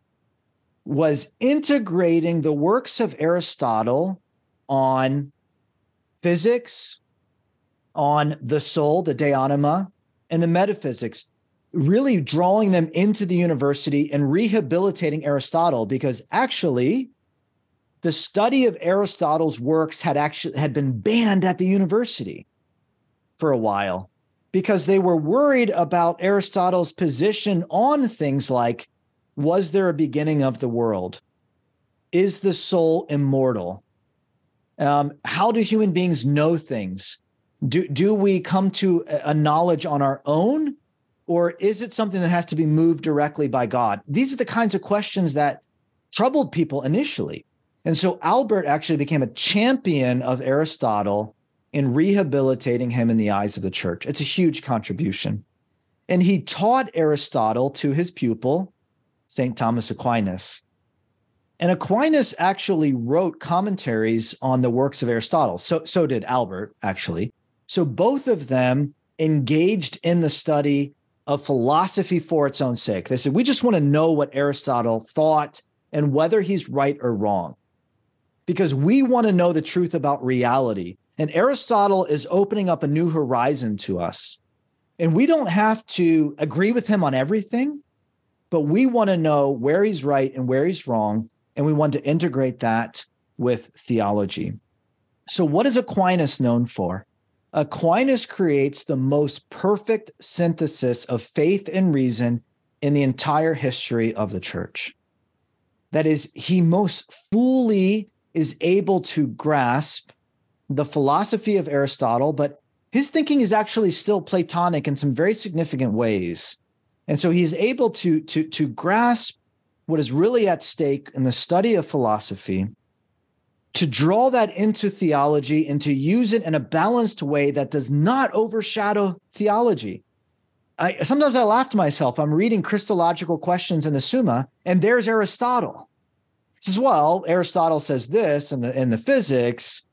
C: was integrating the works of Aristotle on physics, on the soul, the de anima, and the metaphysics really drawing them into the university and rehabilitating Aristotle because actually the study of Aristotle's works had actually had been banned at the university for a while because they were worried about Aristotle's position on things like was there a beginning of the world? Is the soul immortal? Um, how do human beings know things? Do, do we come to a knowledge on our own? Or is it something that has to be moved directly by God? These are the kinds of questions that troubled people initially. And so Albert actually became a champion of Aristotle in rehabilitating him in the eyes of the church. It's a huge contribution. And he taught Aristotle to his pupil, St. Thomas Aquinas. And Aquinas actually wrote commentaries on the works of Aristotle. So, so did Albert, actually. So both of them engaged in the study of philosophy for its own sake. They said, we just want to know what Aristotle thought and whether he's right or wrong, because we want to know the truth about reality. And Aristotle is opening up a new horizon to us. And we don't have to agree with him on everything, but we want to know where he's right and where he's wrong. And we want to integrate that with theology. So, what is Aquinas known for? Aquinas creates the most perfect synthesis of faith and reason in the entire history of the church. That is, he most fully is able to grasp the philosophy of Aristotle, but his thinking is actually still Platonic in some very significant ways. And so he's able to, to, to grasp what is really at stake in the study of philosophy, to draw that into theology and to use it in a balanced way that does not overshadow theology. I, sometimes I laugh to myself. I'm reading Christological questions in the Summa, and there's Aristotle. Says, well, Aristotle says this in the in the physics,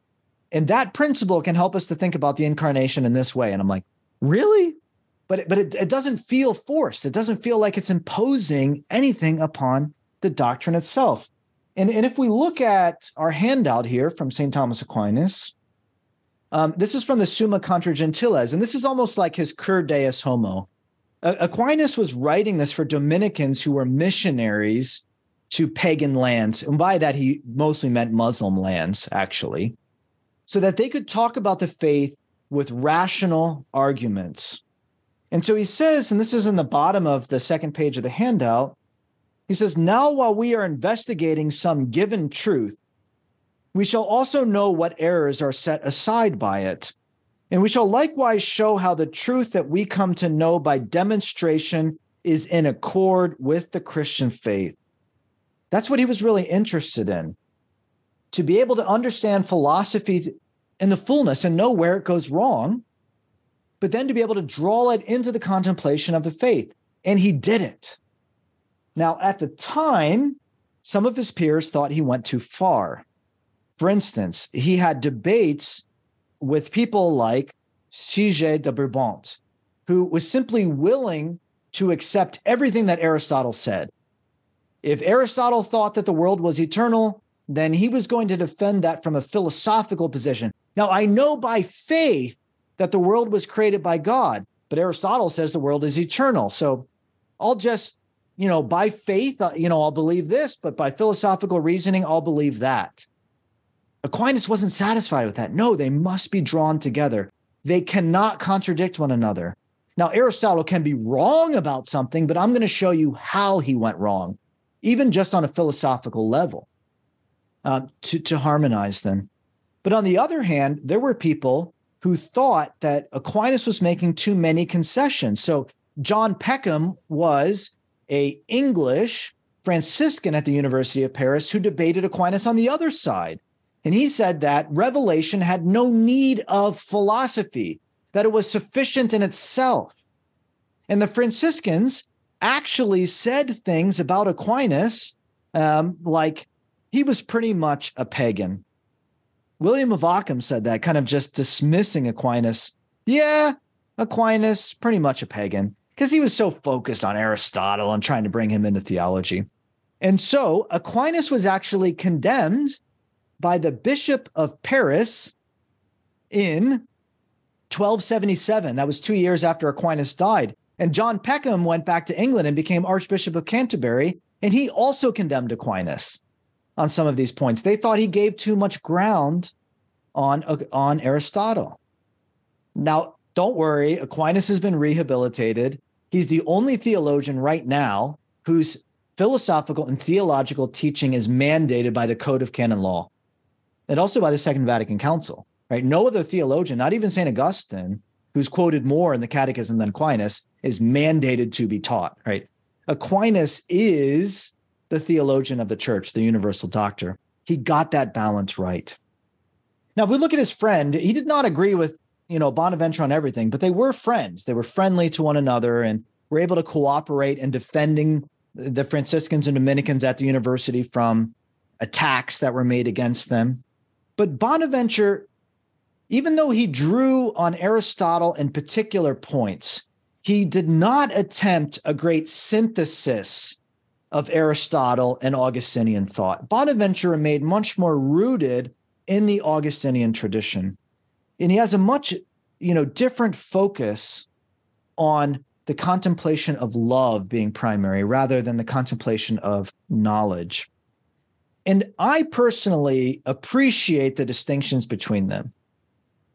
C: and that principle can help us to think about the incarnation in this way. And I'm like, really? But but it, it doesn't feel forced. It doesn't feel like it's imposing anything upon the doctrine itself. And, and if we look at our handout here from St. Thomas Aquinas, um, this is from the Summa contra Gentiles, and this is almost like his Cur Deus Homo. Aquinas was writing this for Dominicans who were missionaries to pagan lands. And by that, he mostly meant Muslim lands, actually so that they could talk about the faith with rational arguments. And so he says, and this is in the bottom of the second page of the handout, he says, Now while we are investigating some given truth, we shall also know what errors are set aside by it. And we shall likewise show how the truth that we come to know by demonstration is in accord with the Christian faith. That's what he was really interested in to be able to understand philosophy in the fullness and know where it goes wrong, but then to be able to draw it into the contemplation of the faith. And he did it. Now, at the time, some of his peers thought he went too far. For instance, he had debates with people like Siger de Brabant, who was simply willing to accept everything that Aristotle said. If Aristotle thought that the world was eternal, then he was going to defend that from a philosophical position. Now, I know by faith that the world was created by God, but Aristotle says the world is eternal. So I'll just, you know, by faith, uh, you know, I'll believe this, but by philosophical reasoning, I'll believe that. Aquinas wasn't satisfied with that. No, they must be drawn together. They cannot contradict one another. Now, Aristotle can be wrong about something, but I'm going to show you how he went wrong, even just on a philosophical level uh, to, to harmonize them. But on the other hand, there were people who thought that Aquinas was making too many concessions. So John Peckham was a English Franciscan at the University of Paris who debated Aquinas on the other side. And he said that revelation had no need of philosophy, that it was sufficient in itself. And the Franciscans actually said things about Aquinas um, like he was pretty much a pagan. William of Ockham said that, kind of just dismissing Aquinas. Yeah, Aquinas, pretty much a pagan, because he was so focused on Aristotle and trying to bring him into theology. And so Aquinas was actually condemned by the Bishop of Paris in 1277. That was two years after Aquinas died. And John Peckham went back to England and became Archbishop of Canterbury, and he also condemned Aquinas on some of these points. They thought he gave too much ground on on Aristotle. Now, don't worry, Aquinas has been rehabilitated. He's the only theologian right now whose philosophical and theological teaching is mandated by the Code of Canon Law and also by the Second Vatican Council. Right? No other theologian, not even St. Augustine, who's quoted more in the Catechism than Aquinas, is mandated to be taught, right? Aquinas is the theologian of the church, the universal doctor. He got that balance right. Now, if we look at his friend, he did not agree with, you know, Bonaventure on everything, but they were friends. They were friendly to one another and were able to cooperate in defending the Franciscans and Dominicans at the university from attacks that were made against them. But Bonaventure, even though he drew on Aristotle in particular points, he did not attempt a great synthesis of Aristotle and Augustinian thought. Bonaventure remained much more rooted in the Augustinian tradition. And he has a much, you know, different focus on the contemplation of love being primary rather than the contemplation of knowledge. And I personally appreciate the distinctions between them.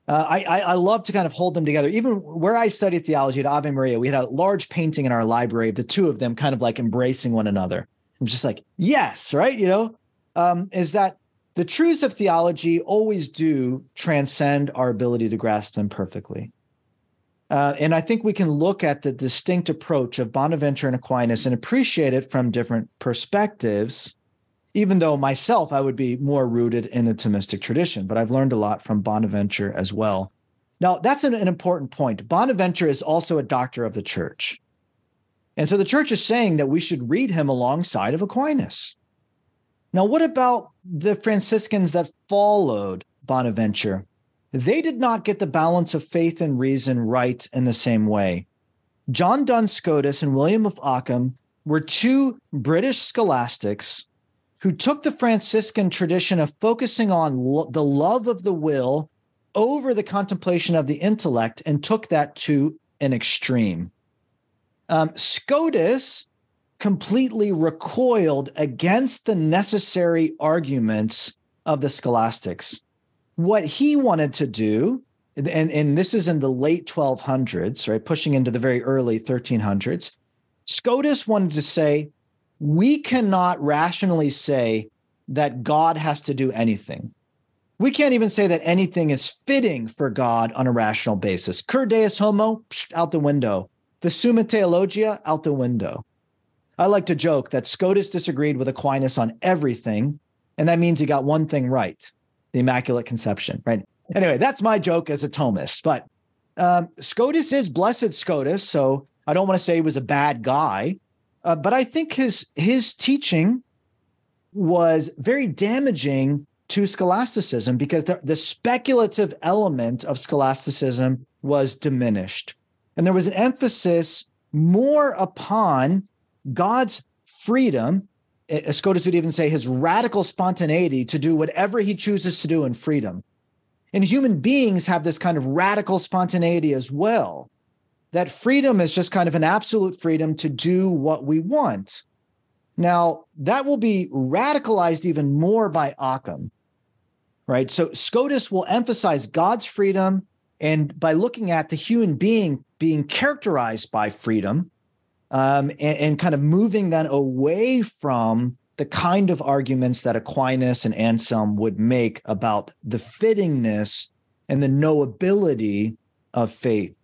C: Uh, I, I, love to kind of hold them together. Even where I studied theology at Ave Maria, we had a large painting in our library of the two of them kind of like embracing one another. I'm just like, yes, right? You know, um, is that the truths of theology always do transcend our ability to grasp them perfectly. Uh, and I think we can look at the distinct approach of Bonaventure and Aquinas and appreciate it from different perspectives even though myself, I would be more rooted in the Thomistic tradition, but I've learned a lot from Bonaventure as well. Now, that's an, an important point. Bonaventure is also a doctor of the church. And so the church is saying that we should read him alongside of Aquinas. Now, what about the Franciscans that followed Bonaventure? They did not get the balance of faith and reason right in the same way. John Duns Scotus and William of Ockham were two British scholastics who took the Franciscan tradition of focusing on lo- the love of the will over the contemplation of the intellect and took that to an extreme. Um, Scotus completely recoiled against the necessary arguments of the scholastics. What he wanted to do, and, and this is in the late 1200s, right, pushing into the very early 1300s, Scotus wanted to say, we cannot rationally say that God has to do anything. We can't even say that anything is fitting for God on a rational basis. Cur deus homo, psh, out the window. The Summa Theologia, out the window. I like to joke that Scotus disagreed with Aquinas on everything, and that means he got one thing right the Immaculate Conception, right? Anyway, that's my joke as a Thomist. But um, Scotus is blessed Scotus, so I don't want to say he was a bad guy. Uh, but I think his his teaching was very damaging to scholasticism because the, the speculative element of scholasticism was diminished. And there was an emphasis more upon God's freedom. Scotus would even say his radical spontaneity to do whatever he chooses to do in freedom. And human beings have this kind of radical spontaneity as well that freedom is just kind of an absolute freedom to do what we want. Now, that will be radicalized even more by Occam, right? So Scotus will emphasize God's freedom and by looking at the human being being characterized by freedom um, and, and kind of moving then away from the kind of arguments that Aquinas and Anselm would make about the fittingness and the knowability of faith.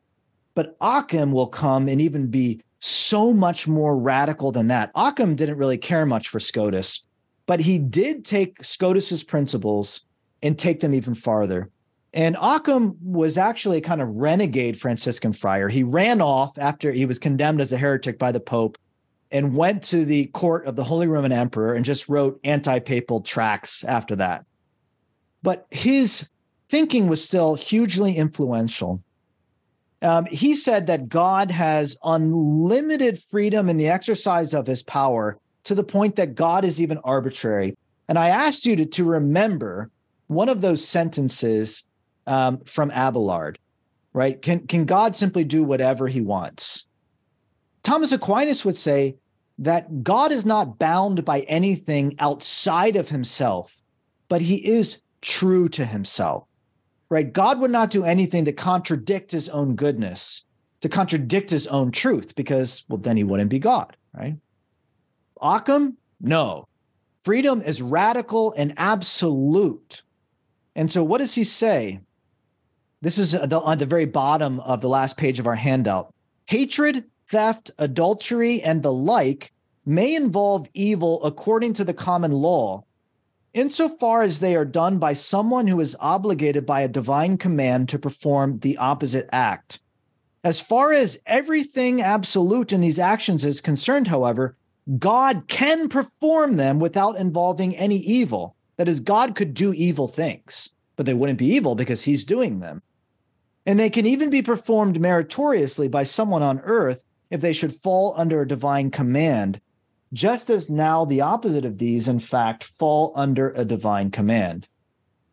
C: But Occam will come and even be so much more radical than that. Occam didn't really care much for Scotus, but he did take Scotus's principles and take them even farther. And Occam was actually a kind of renegade Franciscan friar. He ran off after he was condemned as a heretic by the Pope and went to the court of the Holy Roman Emperor and just wrote anti papal tracts after that. But his thinking was still hugely influential. Um, he said that God has unlimited freedom in the exercise of his power to the point that God is even arbitrary. And I asked you to, to remember one of those sentences um, from Abelard, right? Can, can God simply do whatever he wants? Thomas Aquinas would say that God is not bound by anything outside of himself, but he is true to himself right? God would not do anything to contradict his own goodness, to contradict his own truth, because, well, then he wouldn't be God, right? Occam, no. Freedom is radical and absolute. And so, what does he say? This is the, on the very bottom of the last page of our handout. Hatred theft, adultery, and the like may involve evil according to the common law, insofar as they are done by someone who is obligated by a divine command to perform the opposite act. As far as everything absolute in these actions is concerned, however, God can perform them without involving any evil. That is, God could do evil things, but they wouldn't be evil because he's doing them. And they can even be performed meritoriously by someone on earth if they should fall under a divine command, just as now the opposite of these, in fact, fall under a divine command.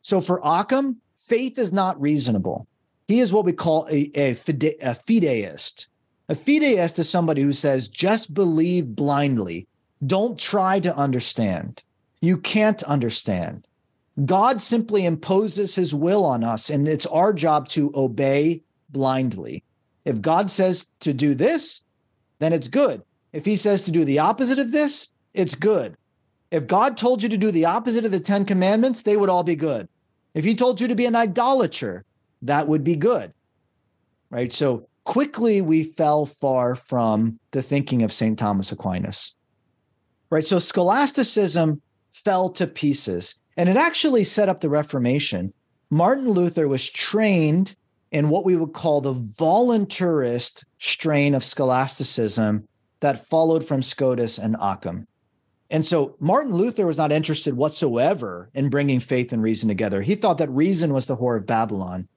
C: So for Occam, faith is not reasonable. He is what we call a, a, fide, a fideist. A fideist is somebody who says, just believe blindly. Don't try to understand. You can't understand. God simply imposes his will on us, and it's our job to obey blindly. If God says to do this, then it's good. If he says to do the opposite of this, it's good. If God told you to do the opposite of the 10 commandments, they would all be good. If he told you to be an idolater, that would be good. Right? So quickly we fell far from the thinking of St. Thomas Aquinas. Right? So scholasticism fell to pieces. And it actually set up the Reformation. Martin Luther was trained in what we would call the voluntarist strain of scholasticism that followed from Scotus and Occam. And so Martin Luther was not interested whatsoever in bringing faith and reason together. He thought that reason was the whore of Babylon.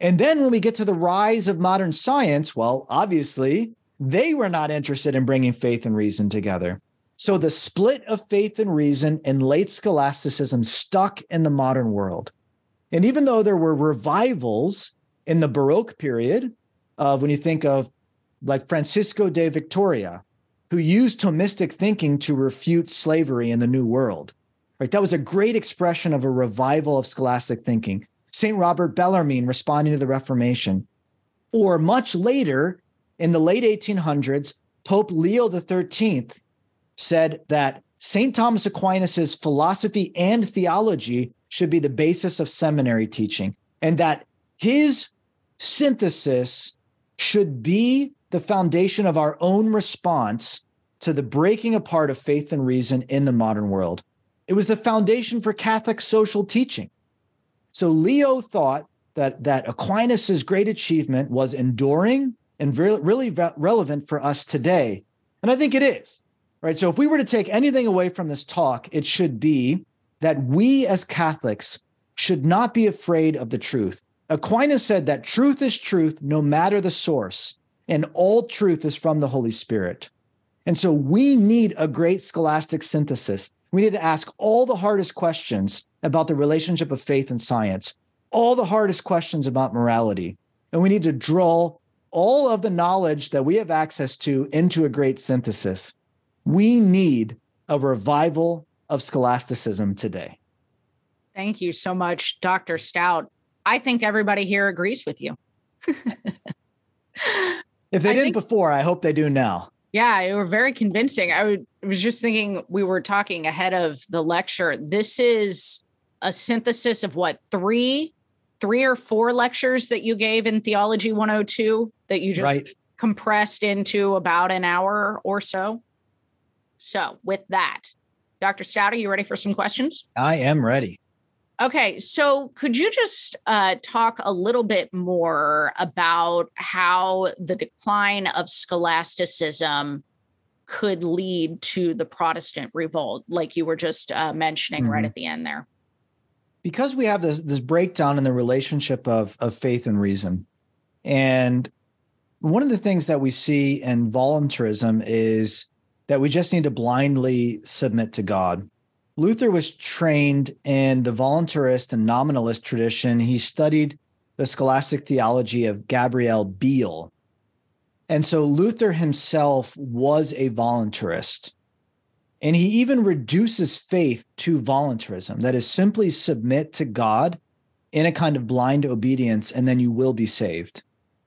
C: And then when we get to the rise of modern science, well, obviously, they were not interested in bringing faith and reason together. So the split of faith and reason in late scholasticism stuck in the modern world. And even though there were revivals in the Baroque period, of when you think of like Francisco de Vitoria, who used Thomistic thinking to refute slavery in the New World, right? That was a great expression of a revival of scholastic thinking. St. Robert Bellarmine responding to the Reformation. Or much later, in the late 1800s, Pope Leo XIII said that St. Thomas Aquinas's philosophy and theology should be the basis of seminary teaching, and that his synthesis should be the foundation of our own response to the breaking apart of faith and reason in the modern world. It was the foundation for Catholic social teaching. So Leo thought that that Aquinas's great achievement was enduring and re- really re- relevant for us today. And I think it is right? So if we were to take anything away from this talk, it should be that we as Catholics should not be afraid of the truth. Aquinas said that truth is truth no matter the source, and all truth is from the Holy Spirit. And so we need a great scholastic synthesis. We need to ask all the hardest questions about the relationship of faith and science, all the hardest questions about morality. And we need to draw all of the knowledge that we have access to into a great synthesis. We need a revival of scholasticism today.
D: Thank you so much, Dr. Staudt. I think everybody here agrees with you. *laughs*
C: if they I didn't think, before, I hope they do now.
D: Yeah, you were very convincing. I, would, was just thinking we were talking ahead of the lecture. This is a synthesis of what three, three or four lectures that you gave in Theology 102 that you just right. compressed into about an hour or so. So, with that, Dr. Staudt, are you ready for some questions?
C: I am ready.
D: Okay, so could you just uh, talk a little bit more about how the decline of scholasticism could lead to the Protestant revolt, like you were just uh, mentioning mm-hmm. right at the end there?
C: Because we have this this breakdown in the relationship of of faith and reason, and one of the things that we see in voluntarism is that we just need to blindly submit to God. Luther was trained in the voluntarist and nominalist tradition. He studied the scholastic theology of Gabriel Biel. And so Luther himself was a voluntarist. And he even reduces faith to voluntarism that is simply submit to God in a kind of blind obedience, and then you will be saved.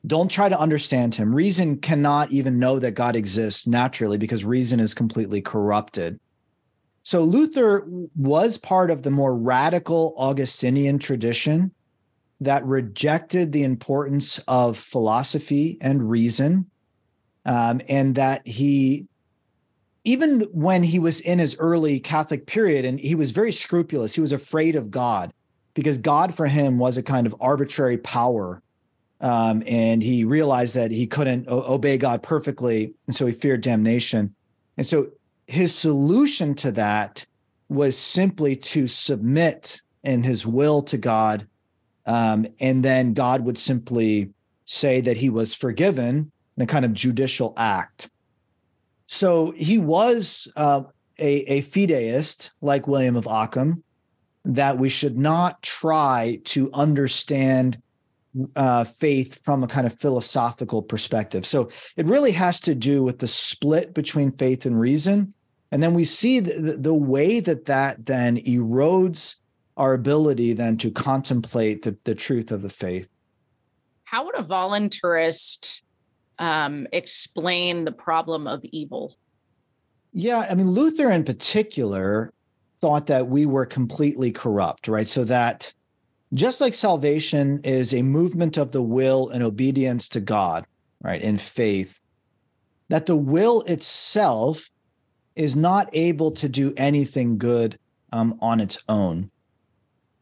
C: Don't try to understand him. Reason cannot even know that God exists naturally because reason is completely corrupted. So Luther was part of the more radical Augustinian tradition that rejected the importance of philosophy and reason um, and that he even when he was in his early Catholic period, and he was very scrupulous, he was afraid of God because God for him was a kind of arbitrary power. Um, and he realized that he couldn't o- obey God perfectly. And so he feared damnation. And so his solution to that was simply to submit in his will to God. Um, and then God would simply say that he was forgiven in a kind of judicial act. So he was uh, a, a fideist like William of Ockham, that we should not try to understand uh, faith from a kind of philosophical perspective. So it really has to do with the split between faith and reason. And then we see the, the way that that then erodes our ability then to contemplate the, the truth of the faith.
D: How would a voluntarist um, explain the problem of evil?
C: Yeah, I mean, Luther in particular thought that we were completely corrupt, right? So that just like salvation is a movement of the will and obedience to God, right, in faith, that the will itself is not able to do anything good um, on its own.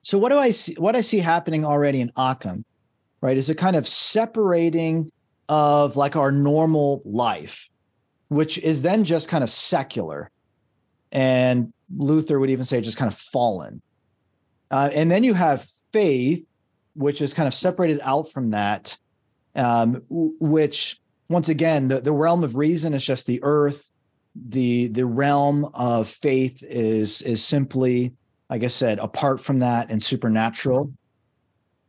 C: So what do I see? What I see happening already in Occam, right, is a kind of separating of like our normal life, which is then just kind of secular. And Luther would even say just kind of fallen. Uh, and then you have faith, which is kind of separated out from that, um, which once again, the, the realm of reason is just the earth. The the realm of faith is is simply, like I said, apart from that and supernatural.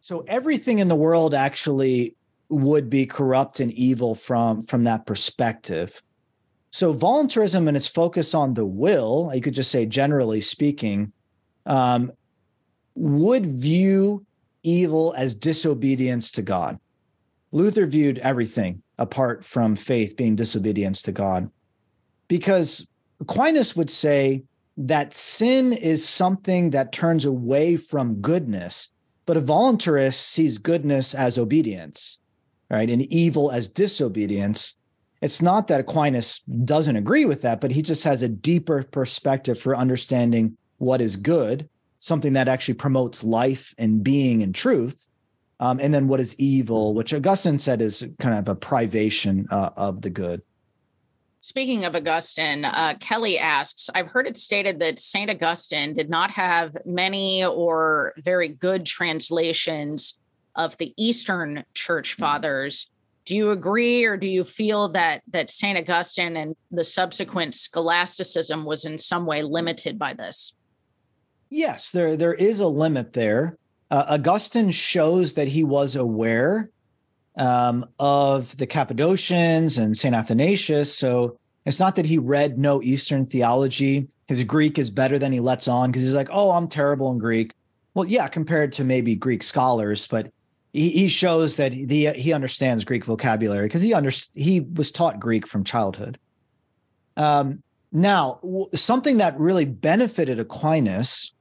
C: So everything in the world actually would be corrupt and evil from from that perspective. So voluntarism and its focus on the will, you could just say generally speaking, um, would view evil as disobedience to God. Luther viewed everything apart from faith being disobedience to God. Because Aquinas would say that sin is something that turns away from goodness, but a voluntarist sees goodness as obedience right? And evil as disobedience. It's not that Aquinas doesn't agree with that, but he just has a deeper perspective for understanding what is good, something that actually promotes life and being and truth. Um, and then what is evil, which Augustine said is kind of a privation uh, of the good.
D: Speaking of Augustine, uh, Kelly asks I've heard it stated that St. Augustine did not have many or very good translations of the Eastern Church mm-hmm. Fathers. Do you agree, or do you feel that that Saint Augustine and the subsequent scholasticism was in some way limited by this?
C: Yes, there there is a limit there. Uh, Augustine shows that he was aware um, of the Cappadocians and Saint Athanasius. So it's not that he read no Eastern theology. His Greek is better than he lets on because he's like, "Oh, I'm terrible in Greek." Well, yeah, compared to maybe Greek scholars, but he, he shows that he he understands Greek vocabulary because he under, he was taught Greek from childhood. Um, now, w- something that really benefited Aquinas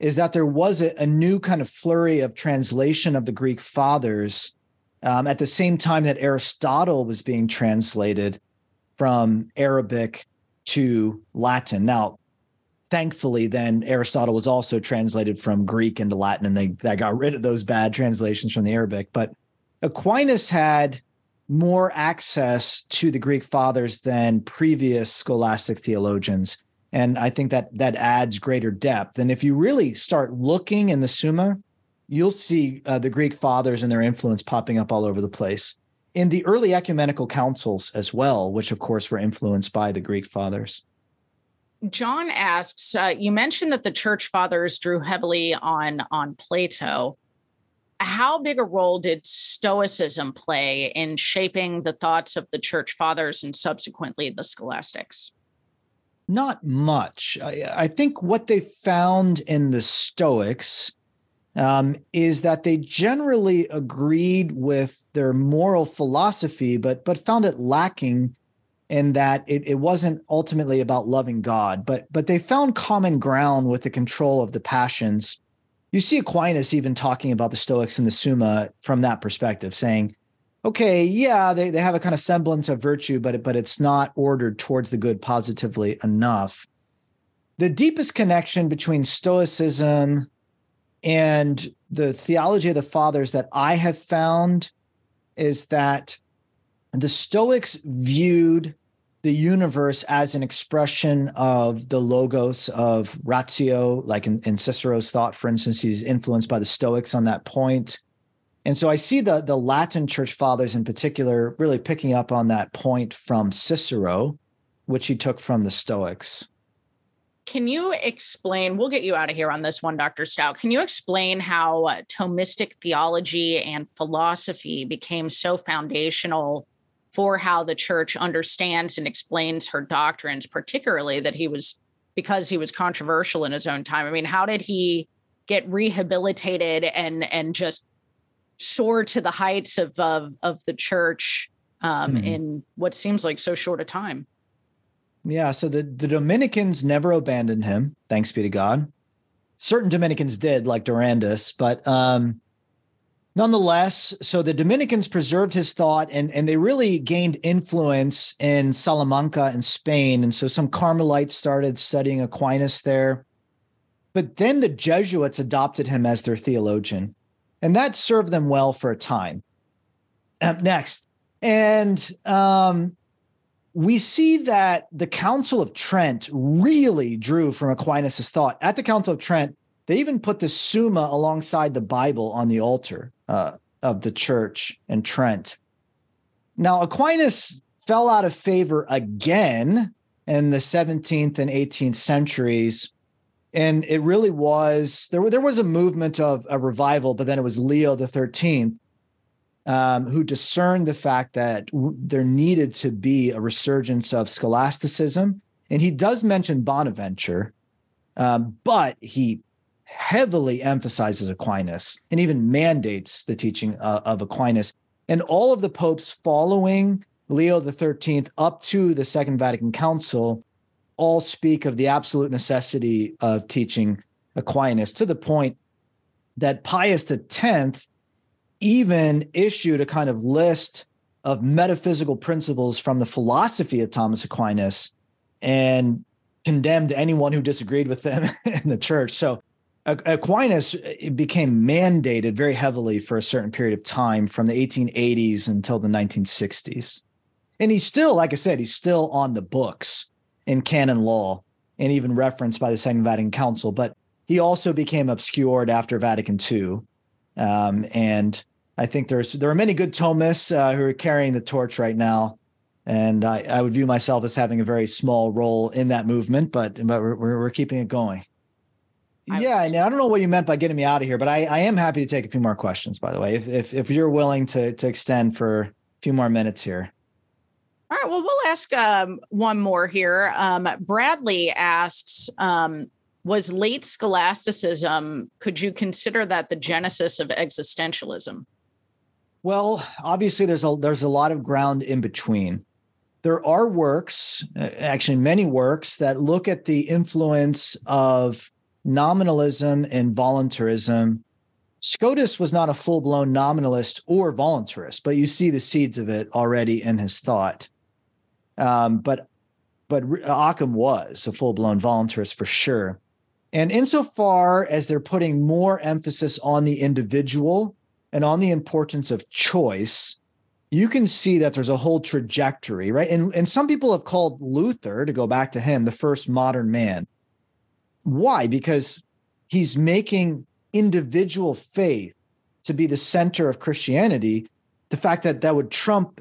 C: is that there was a, a, new kind of flurry of translation of the Greek fathers um, at the same time that Aristotle was being translated from Arabic to Latin. Now, thankfully then aristotle was also translated from greek into latin and they, they got rid of those bad translations from the arabic but aquinas had more access to the greek fathers than previous scholastic theologians and i think that that adds greater depth and if you really start looking in the summa you'll see uh, the greek fathers and their influence popping up all over the place in the early ecumenical councils as well which of course were influenced by the greek fathers
D: John asks, uh, you mentioned that the church fathers drew heavily on on Plato. How big a role did Stoicism play in shaping the thoughts of the church fathers and subsequently the scholastics?
C: Not much. I, I think what they found in the Stoics um, is that they generally agreed with their moral philosophy, but but found it lacking in that it, it wasn't ultimately about loving God, but but they found common ground with the control of the passions. You see Aquinas even talking about the Stoics in the Summa from that perspective, saying okay, yeah, they, they have a kind of semblance of virtue, but but it's not ordered towards the good positively enough. The deepest connection between Stoicism and the theology of the fathers that I have found is that the Stoics viewed the universe as an expression of the logos of ratio, like in, in, Cicero's thought, for instance, he's influenced by the Stoics on that point. And so I see the, the Latin church fathers in particular really picking up on that point from Cicero, which he took from the Stoics.
D: Can you explain? We'll get you out of here on this one, Dr. Staudt. Can you explain how uh, Thomistic theology and philosophy became so foundational for how the church understands and explains her doctrines, particularly that he was because he was controversial in his own time. I mean, how did he get rehabilitated and and just soar to the heights of of, of the church um, mm-hmm. in what seems like so short a time?
C: Yeah, so the, the Dominicans never abandoned him, thanks be to God. Certain Dominicans did, like Durandus, but um, nonetheless, so the Dominicans preserved his thought and, and they really gained influence in Salamanca and Spain. And so some Carmelites started studying Aquinas there. But then the Jesuits adopted him as their theologian, and that served them well for a time. Up next, and um, we see that the Council of Trent really drew from Aquinas' thought. At the Council of Trent, they even put the Summa alongside the Bible on the altar uh, of the church in Trent. Now, Aquinas fell out of favor again in the 17th and 18th centuries. And it really was there, there was a movement of a revival, but then it was Leo the 13th um, who discerned the fact that w- there needed to be a resurgence of scholasticism. And he does mention Bonaventure, um, but he heavily emphasizes Aquinas and even mandates the teaching uh, of Aquinas. And all of the popes following Leo XIII up to the Second Vatican Council all speak of the absolute necessity of teaching Aquinas to the point that Pius X even issued a kind of list of metaphysical principles from the philosophy of Thomas Aquinas and condemned anyone who disagreed with them *laughs* in the church. So Aquinas became mandated very heavily for a certain period of time from the 1880s until the 1960s. And he's still, like I said, he's still on the books in canon law and even referenced by the Second Vatican Council. But he also became obscured after Vatican II. Um, and I think there's there are many good Thomists uh, who are carrying the torch right now, and I, I would view myself as having a very small role in that movement, but but we're we're keeping it going. I yeah, and I don't know what you meant by getting me out of here, but I, I am happy to take a few more questions. By the way, if if, if you're willing to to extend for a few more minutes here.
D: All right. Well, we'll ask um, one more here. Um, Bradley asks, um, was late scholasticism? Could you consider that the genesis of existentialism?
C: Well, obviously there's a there's a lot of ground in between. There are works, uh, actually many works that look at the influence of nominalism and voluntarism. Scotus was not a full-blown nominalist or voluntarist, but you see the seeds of it already in his thought. Um, but but Occam was a full-blown voluntarist for sure. And insofar as they're putting more emphasis on the individual and on the importance of choice, you can see that there's a whole trajectory, right? And, and some people have called Luther, to go back to him, the first modern man. Why? Because he's making individual faith to be the center of Christianity, the fact that that would trump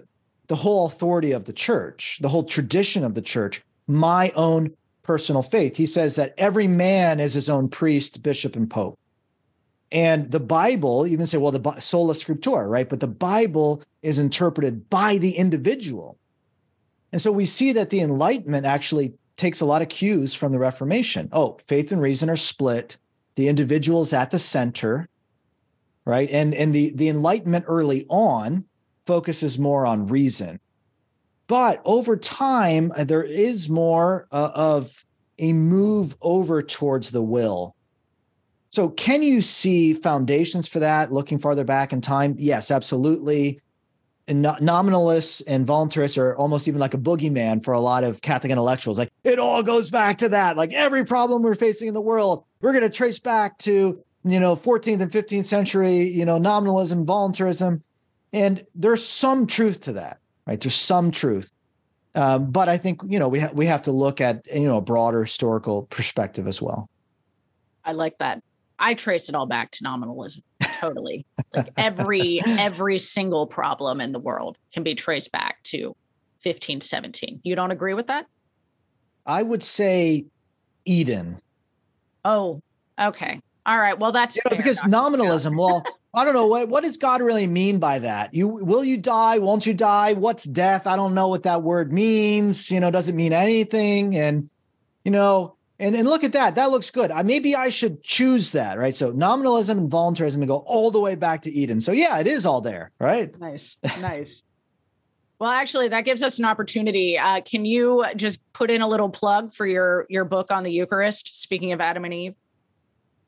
C: the whole authority of the church, the whole tradition of the church, my own personal faith. He says that every man is his own priest, bishop, and pope. And the Bible even say, well, the sola scriptura, right? But the Bible is interpreted by the individual. And so we see that the Enlightenment actually takes a lot of cues from the Reformation. Oh, faith and reason are split. The individual is at the center, right? And and the the Enlightenment early on focuses more on reason, but over time uh, there is more uh, of a move over towards the will so, can you see foundations for that looking farther back in time? Yes, absolutely. and nominalists and voluntarists are almost even like a boogeyman for a lot of Catholic intellectuals. Like it all goes back to that. Like every problem we're facing in the world, we're going to trace back to you know 14th and 15th century you know nominalism, voluntarism, and there's some truth to that, right? There's some truth, um, but I think you know we ha- we have to look at you know a broader historical perspective as well.
D: I like that. I trace it all back to nominalism. Totally. *laughs* like every every single problem in the world can be traced back to 1517. You don't agree with that?
C: I would say Eden.
D: Oh, okay. All right. Well, that's
C: you know, because nominalism. well, I don't know what what does God really mean by that. You will you die? Won't you die? What's death? I don't know what that word means. You know, does it mean anything? And you know, and, and look at that. That looks good. I, maybe I should choose that, right? So nominalism and voluntarism go all the way back to Eden. So yeah, it is all there, right?
D: Nice, nice. well, actually, that gives us an opportunity. Uh, can you just put in a little plug for your your book on the Eucharist? Speaking of Adam and Eve.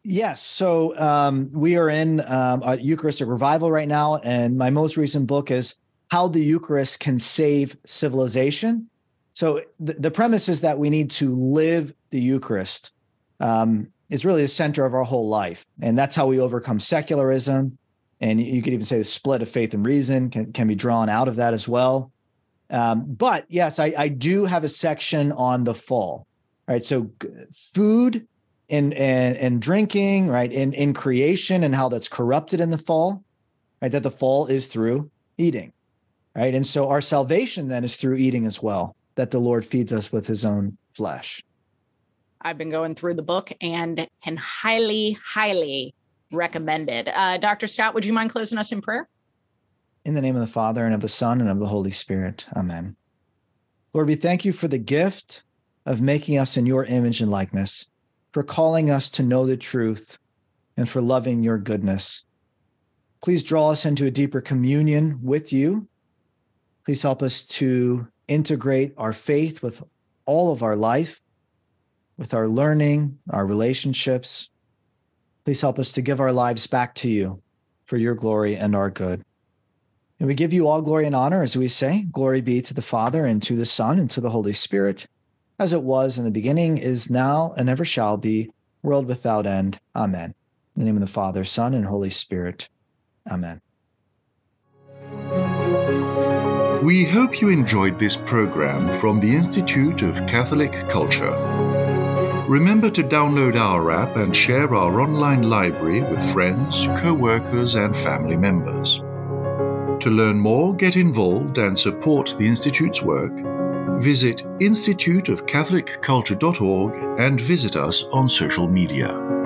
C: Yes. So um, we are in um, a Eucharistic revival right now, and my most recent book is "How the Eucharist Can Save Civilization." So the, the premise is that we need to live the Eucharist. Um, is really the center of our whole life, and that's how we overcome secularism. And you could even say the split of faith and reason can, can be drawn out of that as well. Um, but yes, I, I do have a section on the fall. Right, so food and and and drinking, right, in in creation and how that's corrupted in the fall, right? That the fall is through eating, right? And so our salvation then is through eating as well that the Lord feeds us with his own flesh.
D: I've been going through the book and can highly, highly recommend it. Uh, Dr. Staudt, would you mind closing us in prayer?
C: In the name of the Father and of the Son and of the Holy Spirit. Amen. Lord, we thank you for the gift of making us in your image and likeness, for calling us to know the truth, and for loving your goodness. Please draw us into a deeper communion with you. Please help us to integrate our faith with all of our life, with our learning, our relationships. Please help us to give our lives back to you for your glory and our good. And we give you all glory and honor as we say, Glory be to the Father and to the Son and to the Holy Spirit, as it was in the beginning, is now, and ever shall be, world without end. Amen. In the name of the Father, Son, and Holy Spirit. Amen.
A: We hope you enjoyed this program from the Institute of Catholic Culture. Remember to download our app and share our online library with friends, co workers, and family members. To learn more, get involved, and support the Institute's work, visit instituteofcatholicculture.org and visit us on social media.